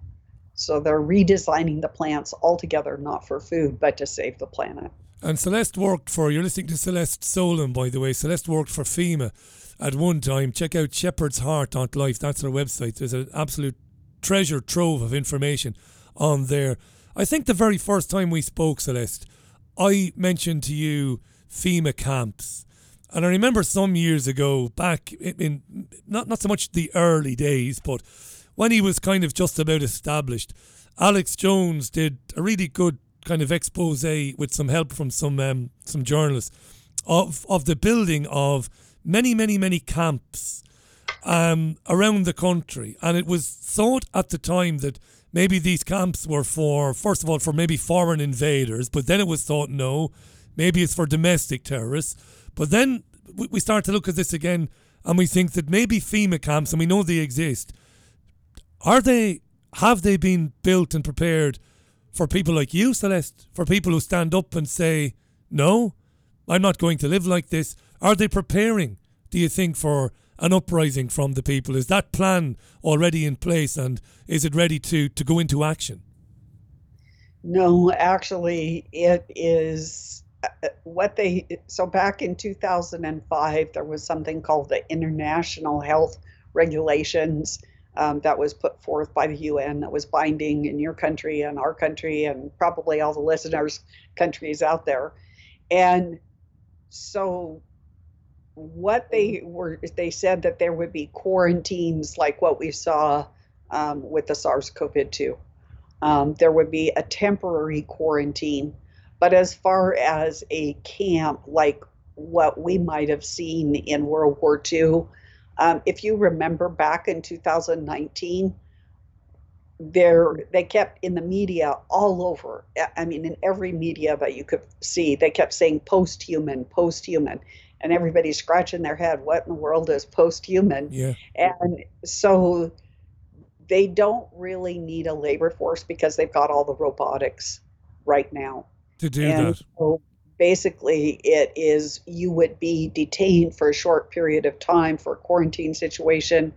So they're redesigning the plants altogether, not for food, but to save the planet. And Celeste worked for, you're listening to Celeste Solum, by the way. Celeste worked for FEMA at one time. Check out Shepherd's Heart Life. That's their website. There's an absolute treasure trove of information on there. I think the very first time we spoke, Celeste, I mentioned to you FEMA camps. And I remember some years ago, back in not, not so much the early days, but when he was kind of just about established, Alex Jones did a really good kind of expose with some help from some um, some journalists of of the building of many many many camps um, around the country, and it was thought at the time that maybe these camps were for, first of all, for maybe foreign invaders, but then it was thought no, maybe it's for domestic terrorists. But then we start to look at this again, and we think that maybe FEMA camps, and we know they exist, are they? Have they been built and prepared for people like you, Celeste? For people who stand up and say, "No, I'm not going to live like this." Are they preparing? Do you think for an uprising from the people? Is that plan already in place and is it ready to, to go into action? No, actually, it is uh, what they. So back in 2005, there was something called the International Health Regulations. Um, that was put forth by the UN that was binding in your country and our country and probably all the listeners' countries out there. And so what they were they said that there would be quarantines like what we saw um, with the SARS-CoV-2. Um, there would be a temporary quarantine, but as far as a camp like what we might have seen in World War II, um, if you remember back in 2019, there they kept in the media all over. I mean, in every media that you could see, they kept saying post-human, post-human and everybody's scratching their head what in the world is post-human? Yeah. And so they don't really need a labor force because they've got all the robotics right now. To do and that. so basically it is you would be detained for a short period of time for a quarantine situation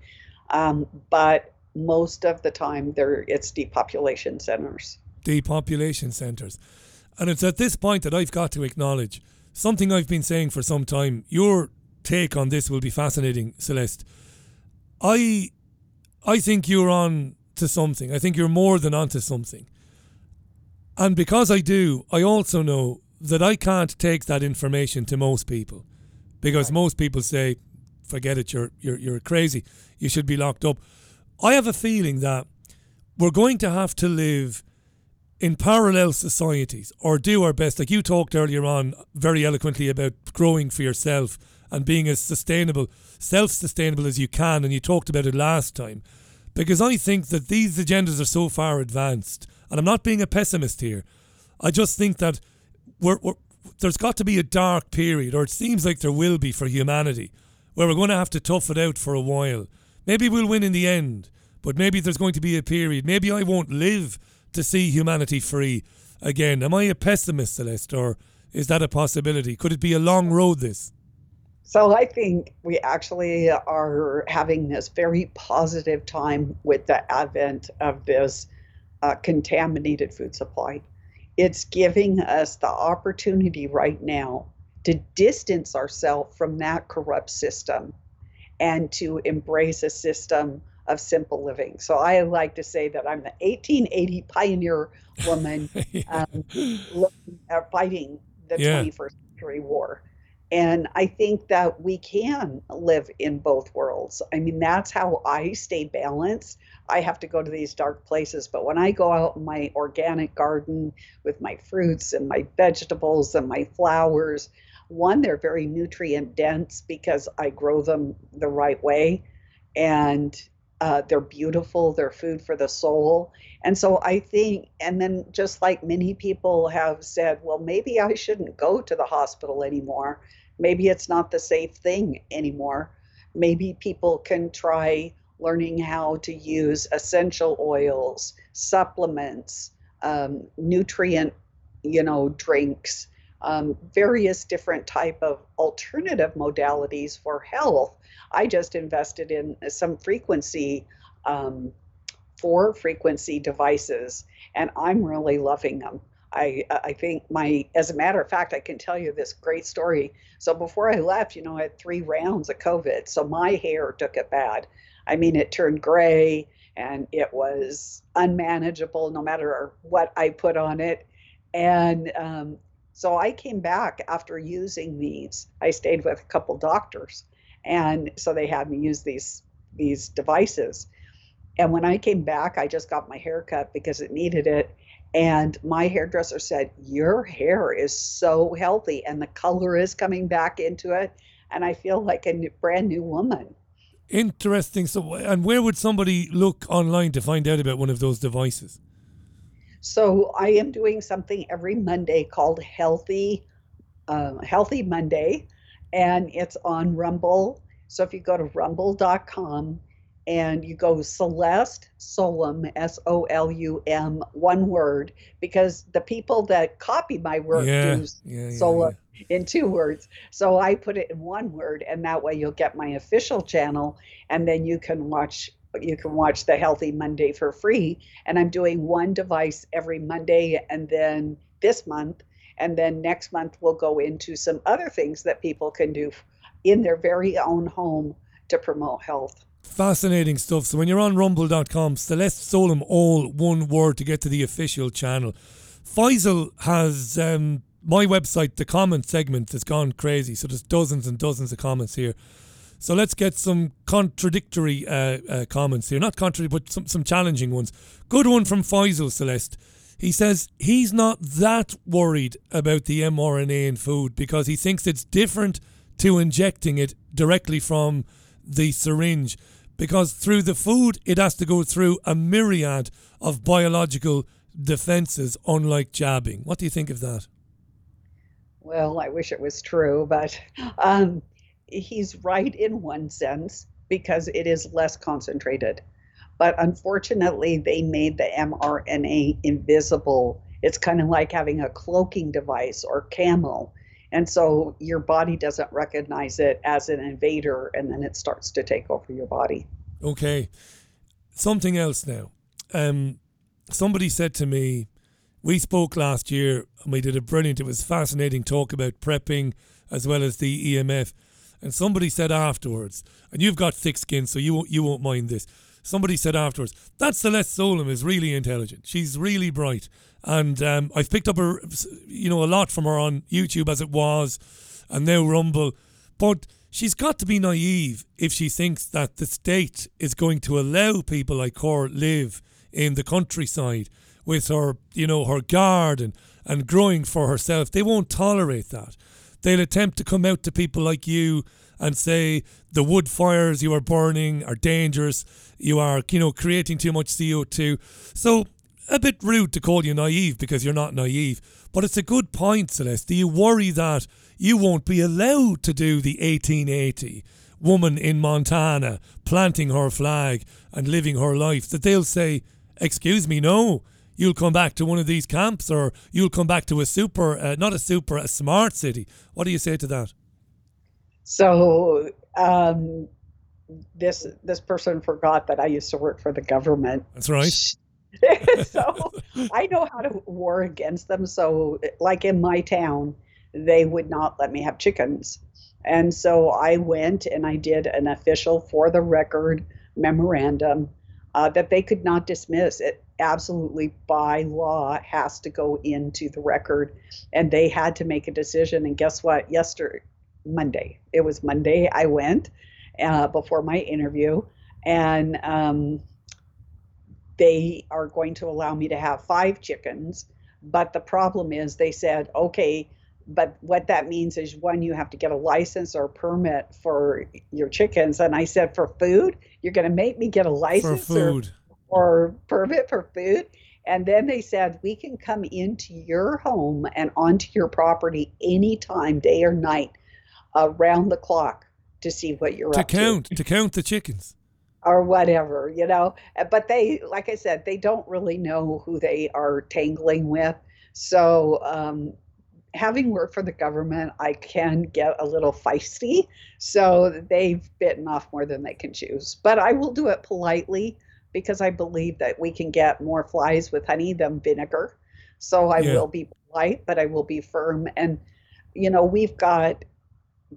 um, but most of the time there it's depopulation centers depopulation centres. And it's at this point that I've got to acknowledge something I've been saying for some time. Your take on this will be fascinating, Celeste. I I think you're on to something. I think you're more than onto something. And because I do, I also know that I can't take that information to most people. Because right. most people say, forget it, you're you're you're crazy. You should be locked up. I have a feeling that we're going to have to live in parallel societies or do our best. Like you talked earlier on very eloquently about growing for yourself and being as sustainable, self sustainable as you can. And you talked about it last time. Because I think that these agendas are so far advanced. And I'm not being a pessimist here. I just think that we're, we're, there's got to be a dark period, or it seems like there will be for humanity, where we're going to have to tough it out for a while. Maybe we'll win in the end, but maybe there's going to be a period. Maybe I won't live to see humanity free again. Am I a pessimist, Celeste, or is that a possibility? Could it be a long road, this? So I think we actually are having this very positive time with the advent of this uh, contaminated food supply. It's giving us the opportunity right now to distance ourselves from that corrupt system and to embrace a system of simple living. So I like to say that I'm the 1880 pioneer woman yeah. um, looking, uh, fighting the yeah. 21st century war. And I think that we can live in both worlds. I mean, that's how I stay balanced. I have to go to these dark places, but when I go out in my organic garden with my fruits and my vegetables and my flowers, one, they're very nutrient dense because I grow them the right way. And uh, they're beautiful, they're food for the soul. And so I think, and then just like many people have said, well, maybe I shouldn't go to the hospital anymore maybe it's not the safe thing anymore. Maybe people can try learning how to use essential oils, supplements, um, nutrient, you know, drinks, um, various different type of alternative modalities for health. I just invested in some frequency, um, four frequency devices, and I'm really loving them. I I think my as a matter of fact, I can tell you this great story. So before I left, you know, I had three rounds of COVID, so my hair took it bad. I mean, it turned gray and it was unmanageable no matter what I put on it. And um, so I came back after using these. I stayed with a couple doctors, and so they had me use these these devices. And when I came back, I just got my hair cut because it needed it and my hairdresser said, Your hair is so healthy and the color is coming back into it. And I feel like a new, brand new woman. Interesting. So, and where would somebody look online to find out about one of those devices? So, I am doing something every Monday called Healthy, uh, Healthy Monday, and it's on Rumble. So, if you go to rumble.com and you go Celeste Solum, S O L U M, one word, because the people that copy my work yeah, do yeah, Solum yeah, in two words. So I put it in one word, and that way you'll get my official channel, and then you can watch you can watch the Healthy Monday for free. And I'm doing one device every Monday, and then this month, and then next month we'll go into some other things that people can do in their very own home to promote health. Fascinating stuff. So when you're on rumble.com, Celeste Solum, all one word to get to the official channel. Faisal has um, my website, the comment segment has gone crazy. So there's dozens and dozens of comments here. So let's get some contradictory uh, uh, comments here. Not contradictory, but some, some challenging ones. Good one from Faisal Celeste. He says he's not that worried about the mRNA in food because he thinks it's different to injecting it directly from the syringe because through the food it has to go through a myriad of biological defenses, unlike jabbing. What do you think of that? Well, I wish it was true, but um, he's right in one sense because it is less concentrated. But unfortunately, they made the mRNA invisible. It's kind of like having a cloaking device or camo. And so your body doesn't recognize it as an invader, and then it starts to take over your body. Okay. Something else now. Um, somebody said to me, we spoke last year and we did a brilliant, it was fascinating talk about prepping as well as the EMF. And somebody said afterwards, and you've got thick skin, so you won't, you won't mind this. Somebody said afterwards, that Celeste Solum is really intelligent. She's really bright. And um, I've picked up her, you know, a lot from her on YouTube as it was, and now Rumble. But she's got to be naive if she thinks that the state is going to allow people like her live in the countryside with her, you know, her garden and growing for herself. They won't tolerate that. They'll attempt to come out to people like you and say the wood fires you are burning are dangerous. You are, you know, creating too much CO2. So a bit rude to call you naive because you're not naive. But it's a good point, Celeste. Do you worry that you won't be allowed to do the 1880 woman in Montana planting her flag and living her life? That they'll say, Excuse me, no, you'll come back to one of these camps or you'll come back to a super, uh, not a super, a smart city. What do you say to that? So, um, this this person forgot that I used to work for the government. That's right. so I know how to war against them. So, like in my town, they would not let me have chickens. And so I went and I did an official for the record memorandum uh, that they could not dismiss. It absolutely by law has to go into the record. And they had to make a decision. And guess what? Yesterday, Monday, it was Monday, I went uh, before my interview. And um, they are going to allow me to have five chickens. But the problem is, they said, okay, but what that means is one, you have to get a license or a permit for your chickens. And I said, for food, you're going to make me get a license for food. Or, or permit for food. And then they said, we can come into your home and onto your property anytime, day or night, around the clock to see what you're to up count to. to count the chickens or whatever, you know. But they, like I said, they don't really know who they are tangling with. So, um, having worked for the government, I can get a little feisty. So they've bitten off more than they can choose. But I will do it politely because I believe that we can get more flies with honey than vinegar. So I Yeah. will be polite, but I will be firm. And, you know, we've got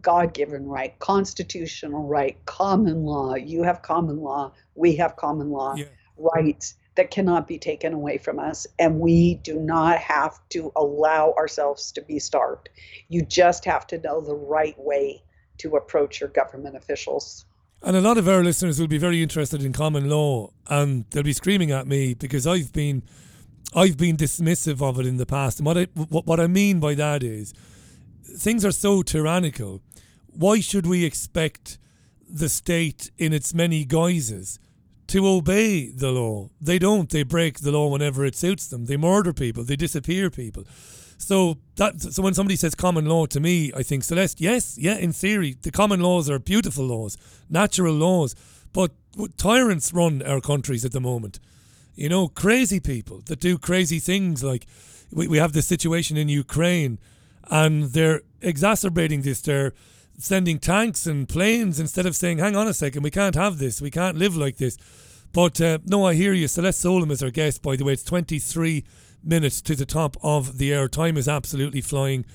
God given right, constitutional right, common law. You have common law. We have common law rights that cannot be taken away from us. And we do not have to allow ourselves to be starved. You just have to know the right way to approach your government officials. And a lot of our listeners will be very interested in common law, and they'll be screaming at me because I've been, I've been dismissive of it in the past. And what I what, what I mean by that is, things are so tyrannical. Why should we expect the state in its many guises to obey the law? They don't. They break the law whenever it suits them. They murder people. They disappear people. So that so when somebody says common law to me, I think Celeste, yes, yeah, in theory, the common laws are beautiful laws, natural laws, but tyrants run our countries at the moment. You know, crazy people that do crazy things. Like we, we have this situation in Ukraine, and they're exacerbating this. They're sending tanks and planes instead of saying, "Hang on a second, we can't have this. We can't live like this." But uh, no, I hear you. Celeste Solum is our guest, by the way. It's twenty three minutes to the top of the air. Time is absolutely flying.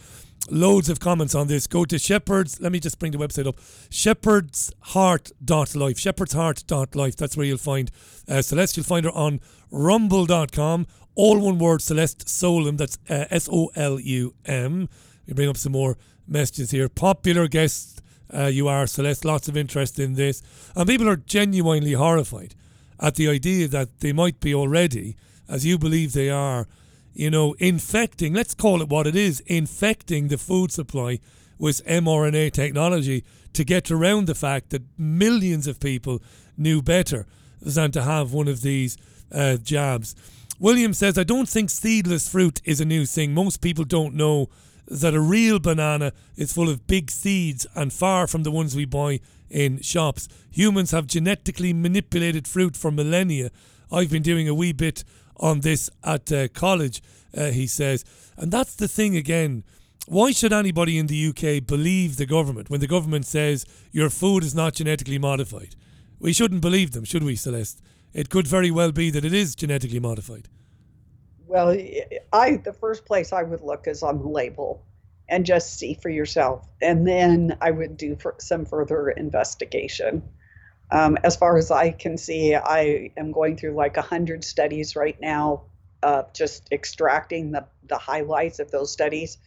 Loads of comments on this. Go to Shepherds. Let me just bring the website up. Shepherdsheart.life. Shepherdsheart.life. That's where you'll find uh, Celeste. You'll find her on rumble.com. All one word, Celeste Solum. That's uh, S O L U M. We bring up some more messages here. Popular guest uh, you are, Celeste. Lots of interest in this. And people are genuinely horrified at the idea that they might be already, as you believe they are, you know, infecting, let's call it what it is, infecting the food supply with mRNA technology to get around the fact that millions of people knew better than to have one of these uh, jabs. William says, I don't think seedless fruit is a new thing. Most people don't know that a real banana is full of big seeds and far from the ones we buy in shops. Humans have genetically manipulated fruit for millennia. I've been doing a wee bit on this at uh, college, uh, he says. And that's the thing again. Why should anybody in the UK believe the government when the government says your food is not genetically modified? We shouldn't believe them, should we, Celeste? It could very well be that it is genetically modified. Well, I the first place I would look is on the label and just see for yourself. And then I would do some further investigation. Um, as far as I can see, I am going through like a hundred studies right now, uh, just extracting the, the highlights of those studies,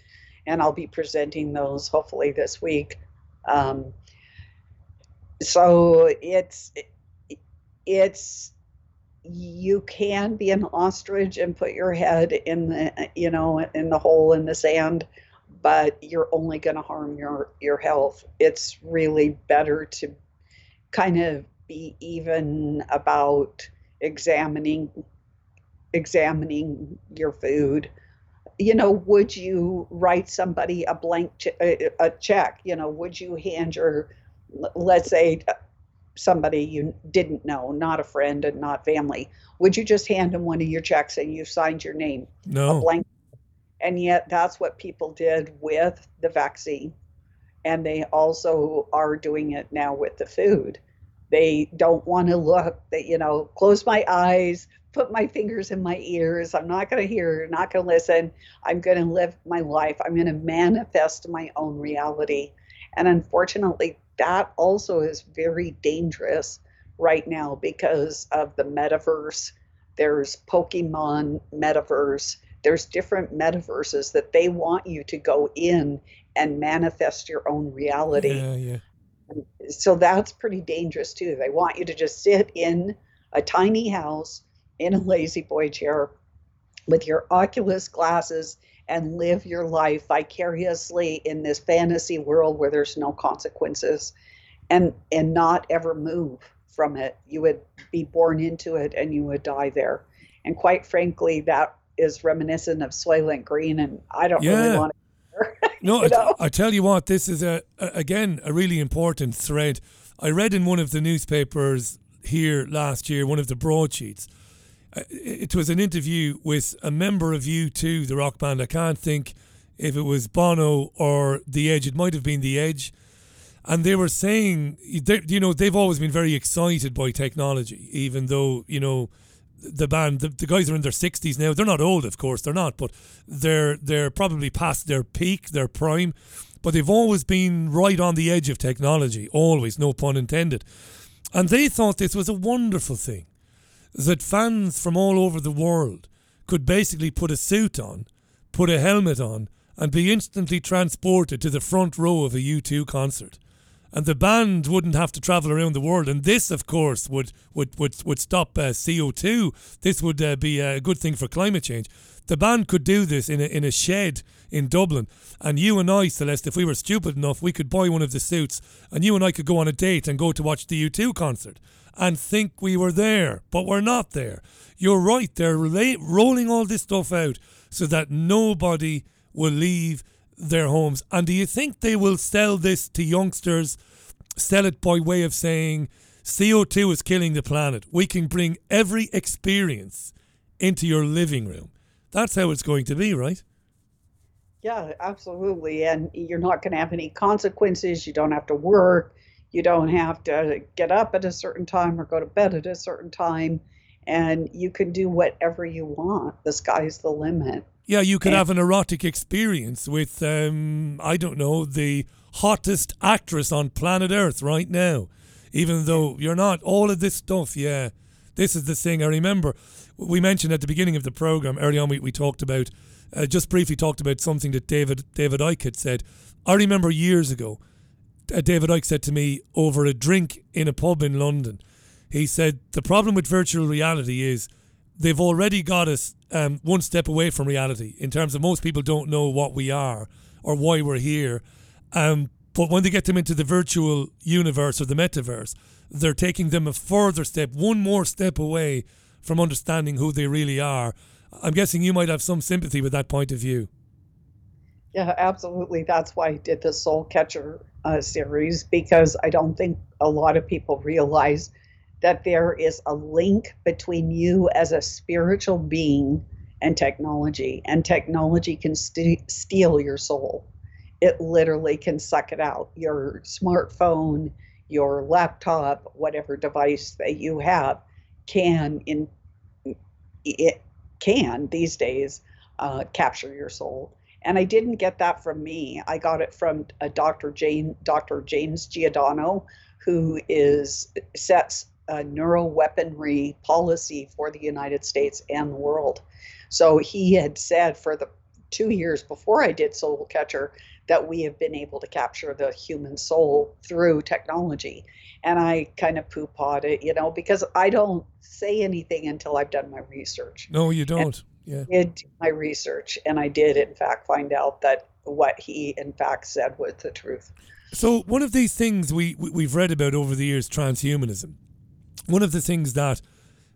and I'll be presenting those hopefully this week. Um, so it's it's you can be an ostrich and put your head in the you know in the hole in the sand but you're only going to harm your your health. It's really better to kind of be even about examining examining your food. You know would you write somebody a blank ch- a check? You know would you hand your let's say somebody you didn't know, not a friend and not family, would you just hand them one of your checks and you signed your name? No. A blank. And yet that's what people did with the vaccine. And they also are doing it now with the food. They don't want to look that, you know, close my eyes, put my fingers in my ears. I'm not going to hear, not going to listen. I'm going to live my life. I'm going to manifest my own reality. And unfortunately, that also is very dangerous right now because of the metaverse. There's Pokemon metaverse. There's different metaverses that they want you to go in and manifest your own reality. Yeah, yeah. So that's pretty dangerous too. They want you to just sit in a tiny house in a lazy boy chair with your Oculus glasses and live your life vicariously in this fantasy world where there's no consequences and and not ever move from it you would be born into it and you would die there and quite frankly that is reminiscent of Soylent Green and I don't Yeah. really want to No, I, I tell you what, this is a, a again a really important thread. I read in one of the newspapers here last year, one of the broadsheets. Uh, It was an interview with a member of U2, the rock band. I can't think if it was Bono or The Edge. It might have been The Edge. And they were saying, they, you know, they've always been very excited by technology, even though, you know, the band, the, the guys are in their 60s now. They're not old, of course, they're not, but they're they're probably past their peak, their prime. But they've always been right on the edge of technology, always, no pun intended. And they thought this was a wonderful thing that fans from all over the world could basically put a suit on, put a helmet on, and be instantly transported to the front row of a U2 concert. And the band wouldn't have to travel around the world. And this, of course, would would would, would stop uh, CO2. This would uh, be a good thing for climate change. The band could do this in a, in a shed in Dublin. And you and I, Celeste, if we were stupid enough, we could buy one of the suits and you and I could go on a date and go to watch the U2 concert and think we were there, but we're not there. You're right, they're rolling all this stuff out so that nobody will leave their homes. And do you think they will sell this to youngsters, sell it by way of saying CO2 is killing the planet? We can bring every experience into your living room. That's how it's going to be, right? Yeah, absolutely. And you're not going to have any consequences. You don't have to work. You don't have to get up at a certain time or go to bed at a certain time. And you can do whatever you want. The sky's the limit. Yeah, you could have an erotic experience with, um, I don't know, the hottest actress on planet Earth right now. Even though you're not, all of this stuff, yeah. This is the thing. I remember we mentioned at the beginning of the program, early on, we, we talked about, uh, just briefly talked about something that David, David Icke had said. I remember years ago, David Icke said to me over a drink in a pub in London, he said, The problem with virtual reality is they've already got us um, one step away from reality in terms of most people don't know what we are or why we're here. Um, but when they get them into the virtual universe or the metaverse, they're taking them a further step, one more step away from understanding who they really are. I'm guessing you might have some sympathy with that point of view. Yeah, absolutely. That's why I did the Soul Catcher uh, series because I don't think a lot of people realize that there is a link between you as a spiritual being and technology, and technology can st- steal your soul. It literally can suck it out. Your smartphone, your laptop, whatever device that you have can in it can these days uh, capture your soul. And I didn't get that from me. I got it from a Dr. Jane, Dr. James Giordano, who is sets a neuroweaponry policy for the United States and the world. So he had said for the two years before I did Soul Catcher that we have been able to capture the human soul through technology. And I kind of poo pawed it, you know, because I don't say anything until I've done my research. No, you don't. Yeah. Did my research, and I did, in fact, find out that what he, in fact, said was the truth. So, one of these things we, we, have read about over the years, transhumanism, one of the things that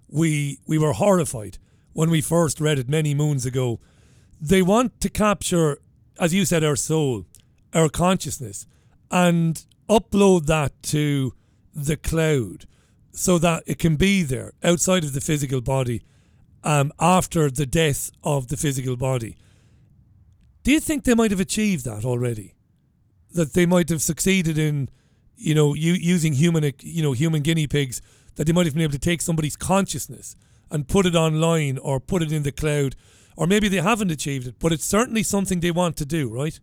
we, we were horrified when we first read it many moons ago, they want to capture, as you said, our soul, our consciousness, and upload that to the cloud so that it can be there outside of the physical body um, after the death of the physical body. Do you think they might have achieved that already? That they might have succeeded in, you know, u- using human, you know, human guinea pigs. That they might have been able to take somebody's consciousness and put it online or put it in the cloud, or maybe they haven't achieved it, but it's certainly something they want to do, right?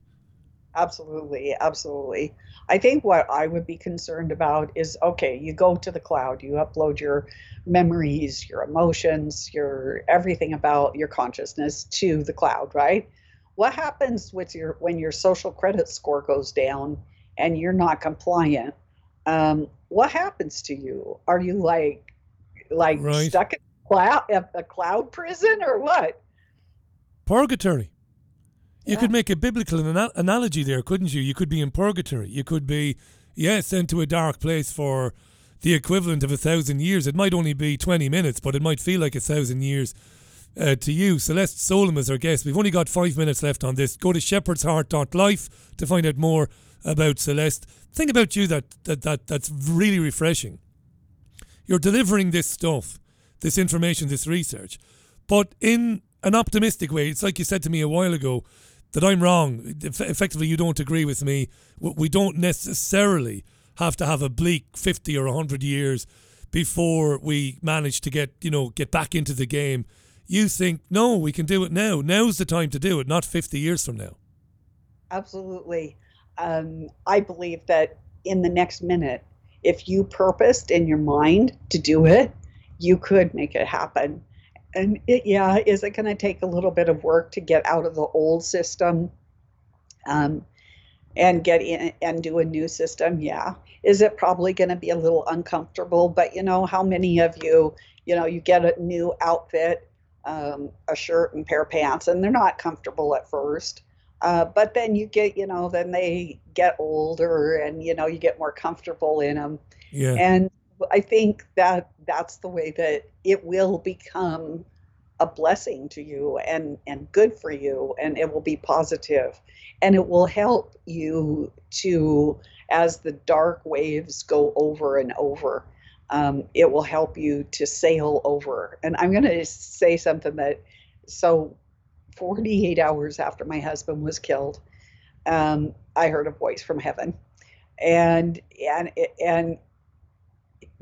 Absolutely, absolutely. I think what I would be concerned about is okay, you go to the cloud, you upload your memories, your emotions, your everything about your consciousness to the cloud, right? What happens with your when your social credit score goes down and you're not compliant? Um, what happens to you? Are you like like right. stuck in a cloud, a cloud prison or what? Purgatory. You yeah. could make a biblical analogy there, couldn't you? You could be in purgatory. You could be, yeah, sent to a dark place for the equivalent of a thousand years. It might only be 20 minutes, but it might feel like a thousand years uh, to you. Celeste Solum is our guest. We've only got five minutes left on this. Go to shepherdsheart.life to find out more about Celeste. Think about you that, that, that that's really refreshing. You're delivering this stuff, this information, this research, but in an optimistic way. It's like you said to me a while ago that I'm wrong. Effectively, you don't agree with me. We don't necessarily have to have a bleak 50 or 100 years before we manage to get, you know, get back into the game. You think, no, we can do it now. Now's the time to do it, not 50 years from now. Absolutely. Um, I believe that in the next minute, if you purposed in your mind to do it, you could make it happen and it, yeah, is it going to take a little bit of work to get out of the old system um, and get in and do a new system? Yeah. Is it probably going to be a little uncomfortable? But you know, how many of you, you know, you get a new outfit, um, a shirt and pair of pants, and they're not comfortable at first. Uh, but then you get, you know, then they get older and, you know, you get more comfortable in them. Yeah. And I think that that's the way that it will become a blessing to you and and good for you and it will be positive. And it will help you to as the dark waves go over and over um, it will help you to sail over. And i'm going to say something that so 48 hours after my husband was killed um, i heard a voice from heaven. And and and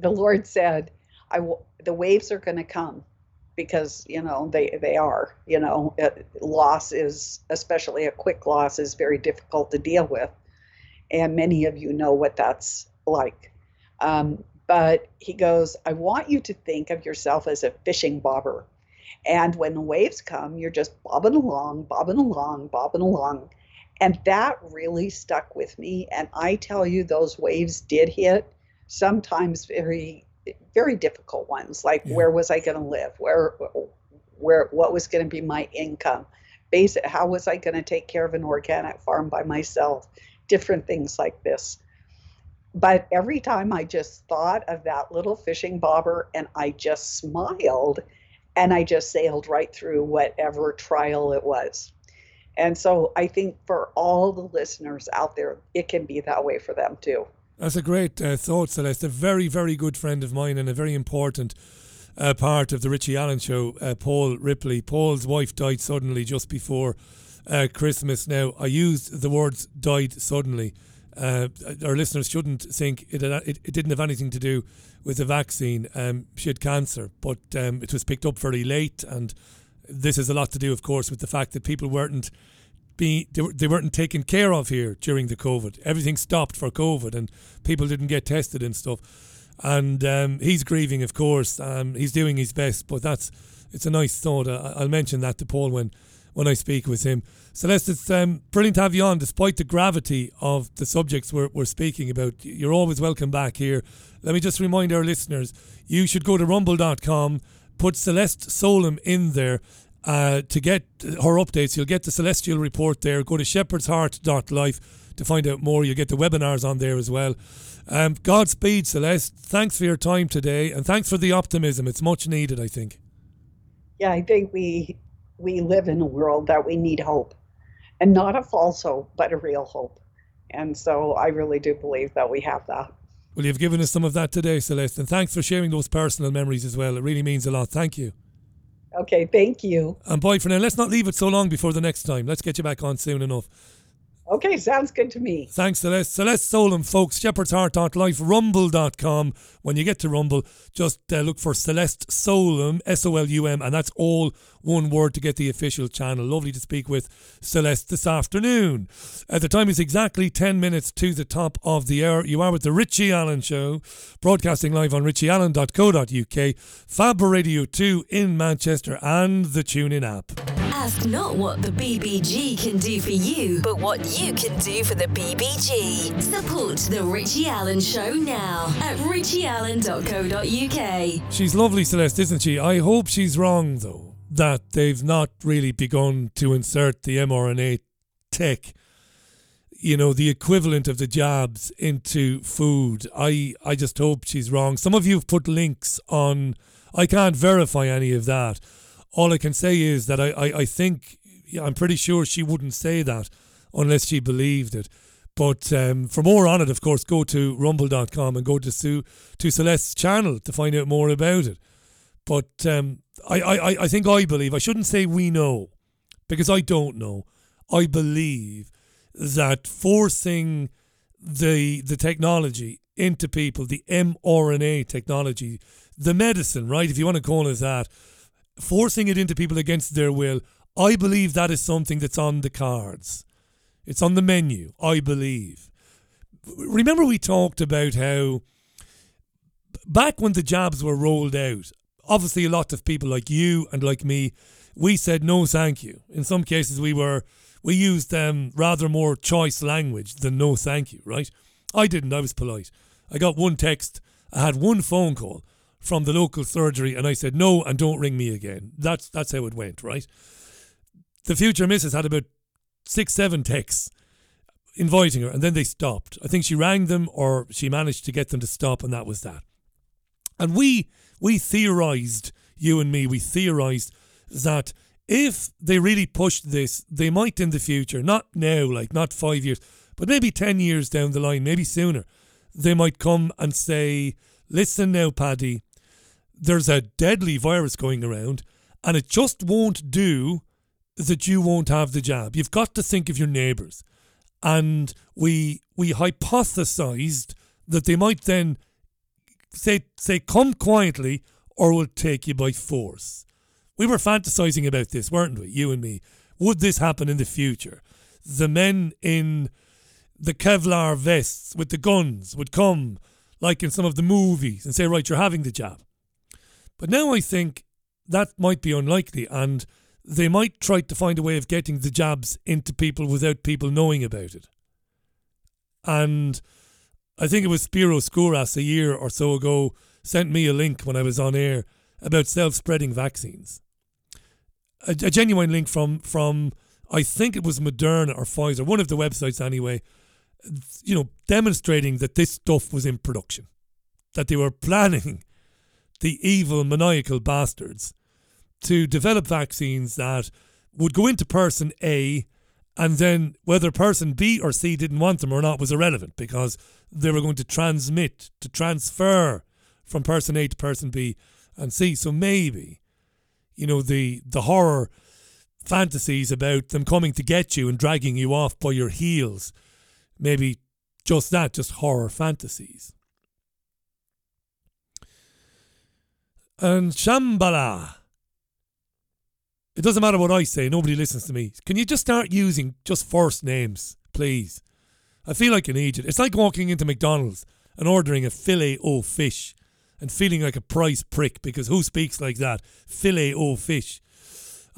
the Lord said, "I. The waves are going to come." because you know they they are you know it, loss is especially a quick loss is very difficult to deal with and many of you know what that's like um, but he goes i want you to think of yourself as a fishing bobber and when the waves come you're just bobbing along bobbing along bobbing along and that really stuck with me and i tell you those waves did hit sometimes very very difficult ones like yeah. where was i going to live? Where where what was going to be my income? Basic how was i going to take care of an organic farm by myself? Different things like this. But every time i just thought of that little fishing bobber and i just smiled and i just sailed right through whatever trial it was. And so i think for all the listeners out there it can be that way for them too that's a great uh, thought, Celeste. A very, very good friend of mine and a very important uh, part of the Richie Allen show, uh, Paul Ripley. Paul's wife died suddenly just before uh, Christmas. Now, I used the words died suddenly. Uh, our listeners shouldn't think it, it, it, didn't have anything to do with the vaccine. Um, she had cancer, but um, it was picked up very late and this has a lot to do, of course, with the fact that people weren't being they, they weren't taken care of here during the COVID. Everything stopped for COVID, and people didn't get tested and stuff. And um, he's grieving, of course. Um, he's doing his best, but that's it's a nice thought. I, I'll mention that to Paul when when I speak with him. Celeste, it's um, brilliant to have you on, despite the gravity of the subjects we're, we're speaking about. You're always welcome back here. Let me just remind our listeners you should go to rumble.com, put Celeste Solum in there. Uh, to get her updates, you'll get the Celestial Report there. Go to shepherdsheart.life to find out more. You'll get the webinars on there as well. Um, Godspeed, Celeste. Thanks for your time today and thanks for the optimism. It's much needed, I think. Yeah, I think we we live in a world that we need hope and not a false hope, but a real hope. And so I really do believe that we have that. Well, you've given us some of that today, Celeste, and thanks for sharing those personal memories as well. It really means a lot. Thank you. Okay, thank you. And bye for now. Let's not leave it so long before the next time. Let's get you back on soon enough. Okay, sounds good to me. Thanks, Celeste. Celeste Solum, folks. Shepherdsheart.life, rumble.com. When you get to Rumble, just uh, look for Celeste Solum, S O L U M, and that's all one word to get the official channel. Lovely to speak with Celeste this afternoon. At the time is exactly 10 minutes to the top of the hour. You are with the Richie Allen Show, broadcasting live on richieallen.co.uk, Fab Radio 2 in Manchester, and the TuneIn app. Ask not what the BBG can do for you, but what you can do for the BBG. Support the Richie Allen Show now at richieallen.co.uk. She's lovely, Celeste, isn't she? I hope she's wrong, though, that they've not really begun to insert the mRNA tech, you know, the equivalent of the jabs into food. I, I just hope she's wrong. Some of you have put links on. I can't verify any of that. All I can say is that I, I, I think, I'm pretty sure she wouldn't say that unless she believed it. But um, for more on it, of course, go to rumble.com and go to Sue, to Celeste's channel to find out more about it. But um, I, I, I think I believe, I shouldn't say we know, because I don't know. I believe that forcing the the technology into people, the mRNA technology, the medicine, right, if you want to call it that, forcing it into people against their will, I believe that is something that's on the cards. It's on the menu, I believe. Remember, we talked about how back when the jabs were rolled out, obviously a lot of people like you and like me, we said no thank you. In some cases, we were we used um, rather more choice language than no thank you, right? I didn't. I was polite. I got one text. I had one phone call from the local surgery, and I said no and don't ring me again. That's that's how it went, right? The future missus had about six, seven texts inviting her, and then they stopped. I think she rang them or she managed to get them to stop, and that was that. And we we theorized, you and me, we theorized that if they really pushed this, they might in the future, not now, like not five years, but maybe 10 years down the line, maybe sooner, they might come and say, listen now, Paddy, there's a deadly virus going around, and it just won't do that you won't have the jab. You've got to think of your neighbours. And we we hypothesized that they might then say say come quietly or we'll take you by force. We were fantasizing about this, weren't we? You and me. Would this happen in the future? The men in the Kevlar vests with the guns would come, like in some of the movies, and say, Right, you're having the jab. But now I think that might be unlikely, and they might try to find a way of getting the jabs into people without people knowing about it. And I think it was Spiro Skouras a year or so ago sent me a link when I was on air about self-spreading vaccines. A, a genuine link from from I think it was Moderna or Pfizer, one of the websites anyway, you know, demonstrating that this stuff was in production, that they were planning the evil maniacal bastards to develop vaccines that would go into person A and then whether person B or C didn't want them or not was irrelevant because they were going to transmit, to transfer from person A to person B and C. So maybe, you know, the the horror fantasies about them coming to get you and dragging you off by your heels, maybe just that, just horror fantasies. And Shambhala It doesn't matter what I say, nobody listens to me. Can you just start using just first names, please? I feel like an idiot. It's like walking into McDonald's and ordering a filet o fish and feeling like a price prick because who speaks like that? Filet o fish.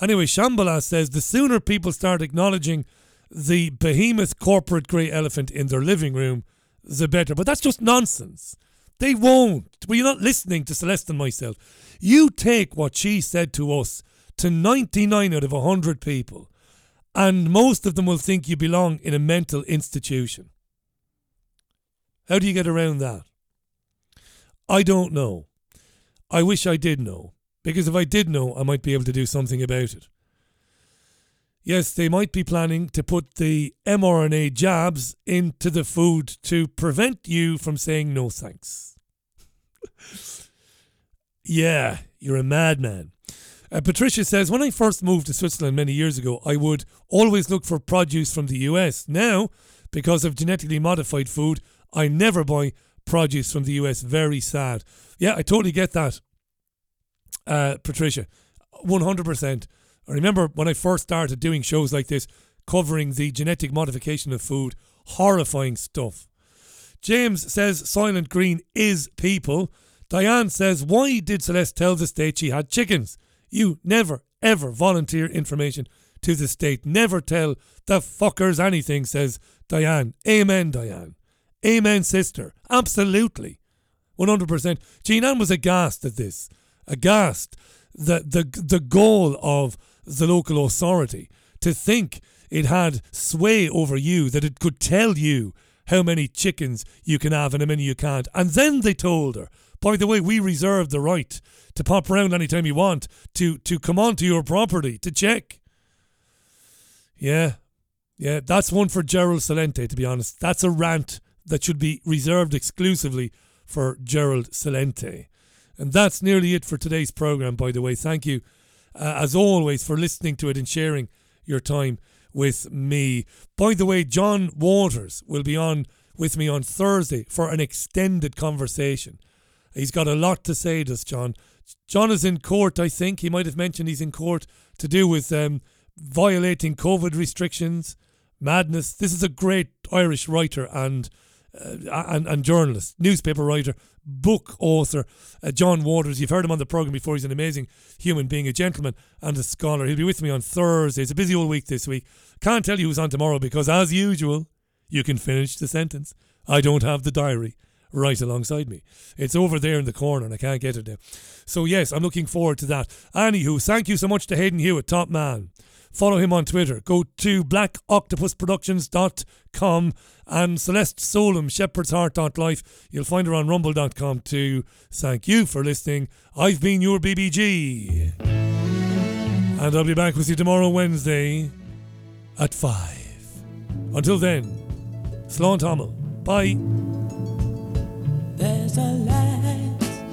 Anyway, Shambhala says the sooner people start acknowledging the behemoth corporate grey elephant in their living room, the better. But that's just nonsense. They won't. Well, you're not listening to Celeste and myself. You take what she said to us to 99 out of 100 people, and most of them will think you belong in a mental institution. How do you get around that? I don't know. I wish I did know, because if I did know, I might be able to do something about it. Yes, they might be planning to put the mRNA jabs into the food to prevent you from saying no thanks. Yeah, you're a madman. Uh, Patricia says, When I first moved to Switzerland many years ago, I would always look for produce from the US. Now, because of genetically modified food, I never buy produce from the US. Very sad. Yeah, I totally get that, uh, Patricia. 100%. I remember when I first started doing shows like this, covering the genetic modification of food, horrifying stuff. James says Soylent Green is people. Diane says, Why did Celeste tell the state she had chickens? You never, ever volunteer information to the state. Never tell the fuckers anything, says Diane. Amen, Diane. Amen, sister. Absolutely. 100%. Jean Ann was aghast at this. Aghast. The, the, the goal of the local authority to think it had sway over you, that it could tell you how many chickens you can have and how many you can't. And then they told her, by the way, we reserve the right to pop around anytime you want, to, to come onto your property, to check. Yeah, yeah, that's one for Gerald Celente, to be honest. That's a rant that should be reserved exclusively for Gerald Celente. And that's nearly it for today's programme, by the way. Thank you uh, as always, for listening to it and sharing your time with me. By the way, John Waters will be on with me on Thursday for an extended conversation. He's got a lot to say, does John? John is in court, I think. He might have mentioned he's in court to do with um, violating COVID restrictions, madness. This is a great Irish writer and uh, and, and journalist, newspaper writer, book author, uh, John Waters. You've heard him on the program before. He's an amazing human being, a gentleman and a scholar. He'll be with me on Thursday. It's a busy old week this week. Can't tell you who's on tomorrow because, as usual, you can finish the sentence. I don't have the diary right alongside me. It's over there in the corner and I can't get it there. So, yes, I'm looking forward to that. Anywho, thank you so much to Hayden Hewitt, top man. Follow him on Twitter. Go to blackoctopusproductions.com and Celeste Solum, shepherdsheart.life. You'll find her on rumble.com too. Thank you for listening. I've been your BBG. And I'll be back with you tomorrow, Wednesday at 5. Until then, Slán tamall. Bye.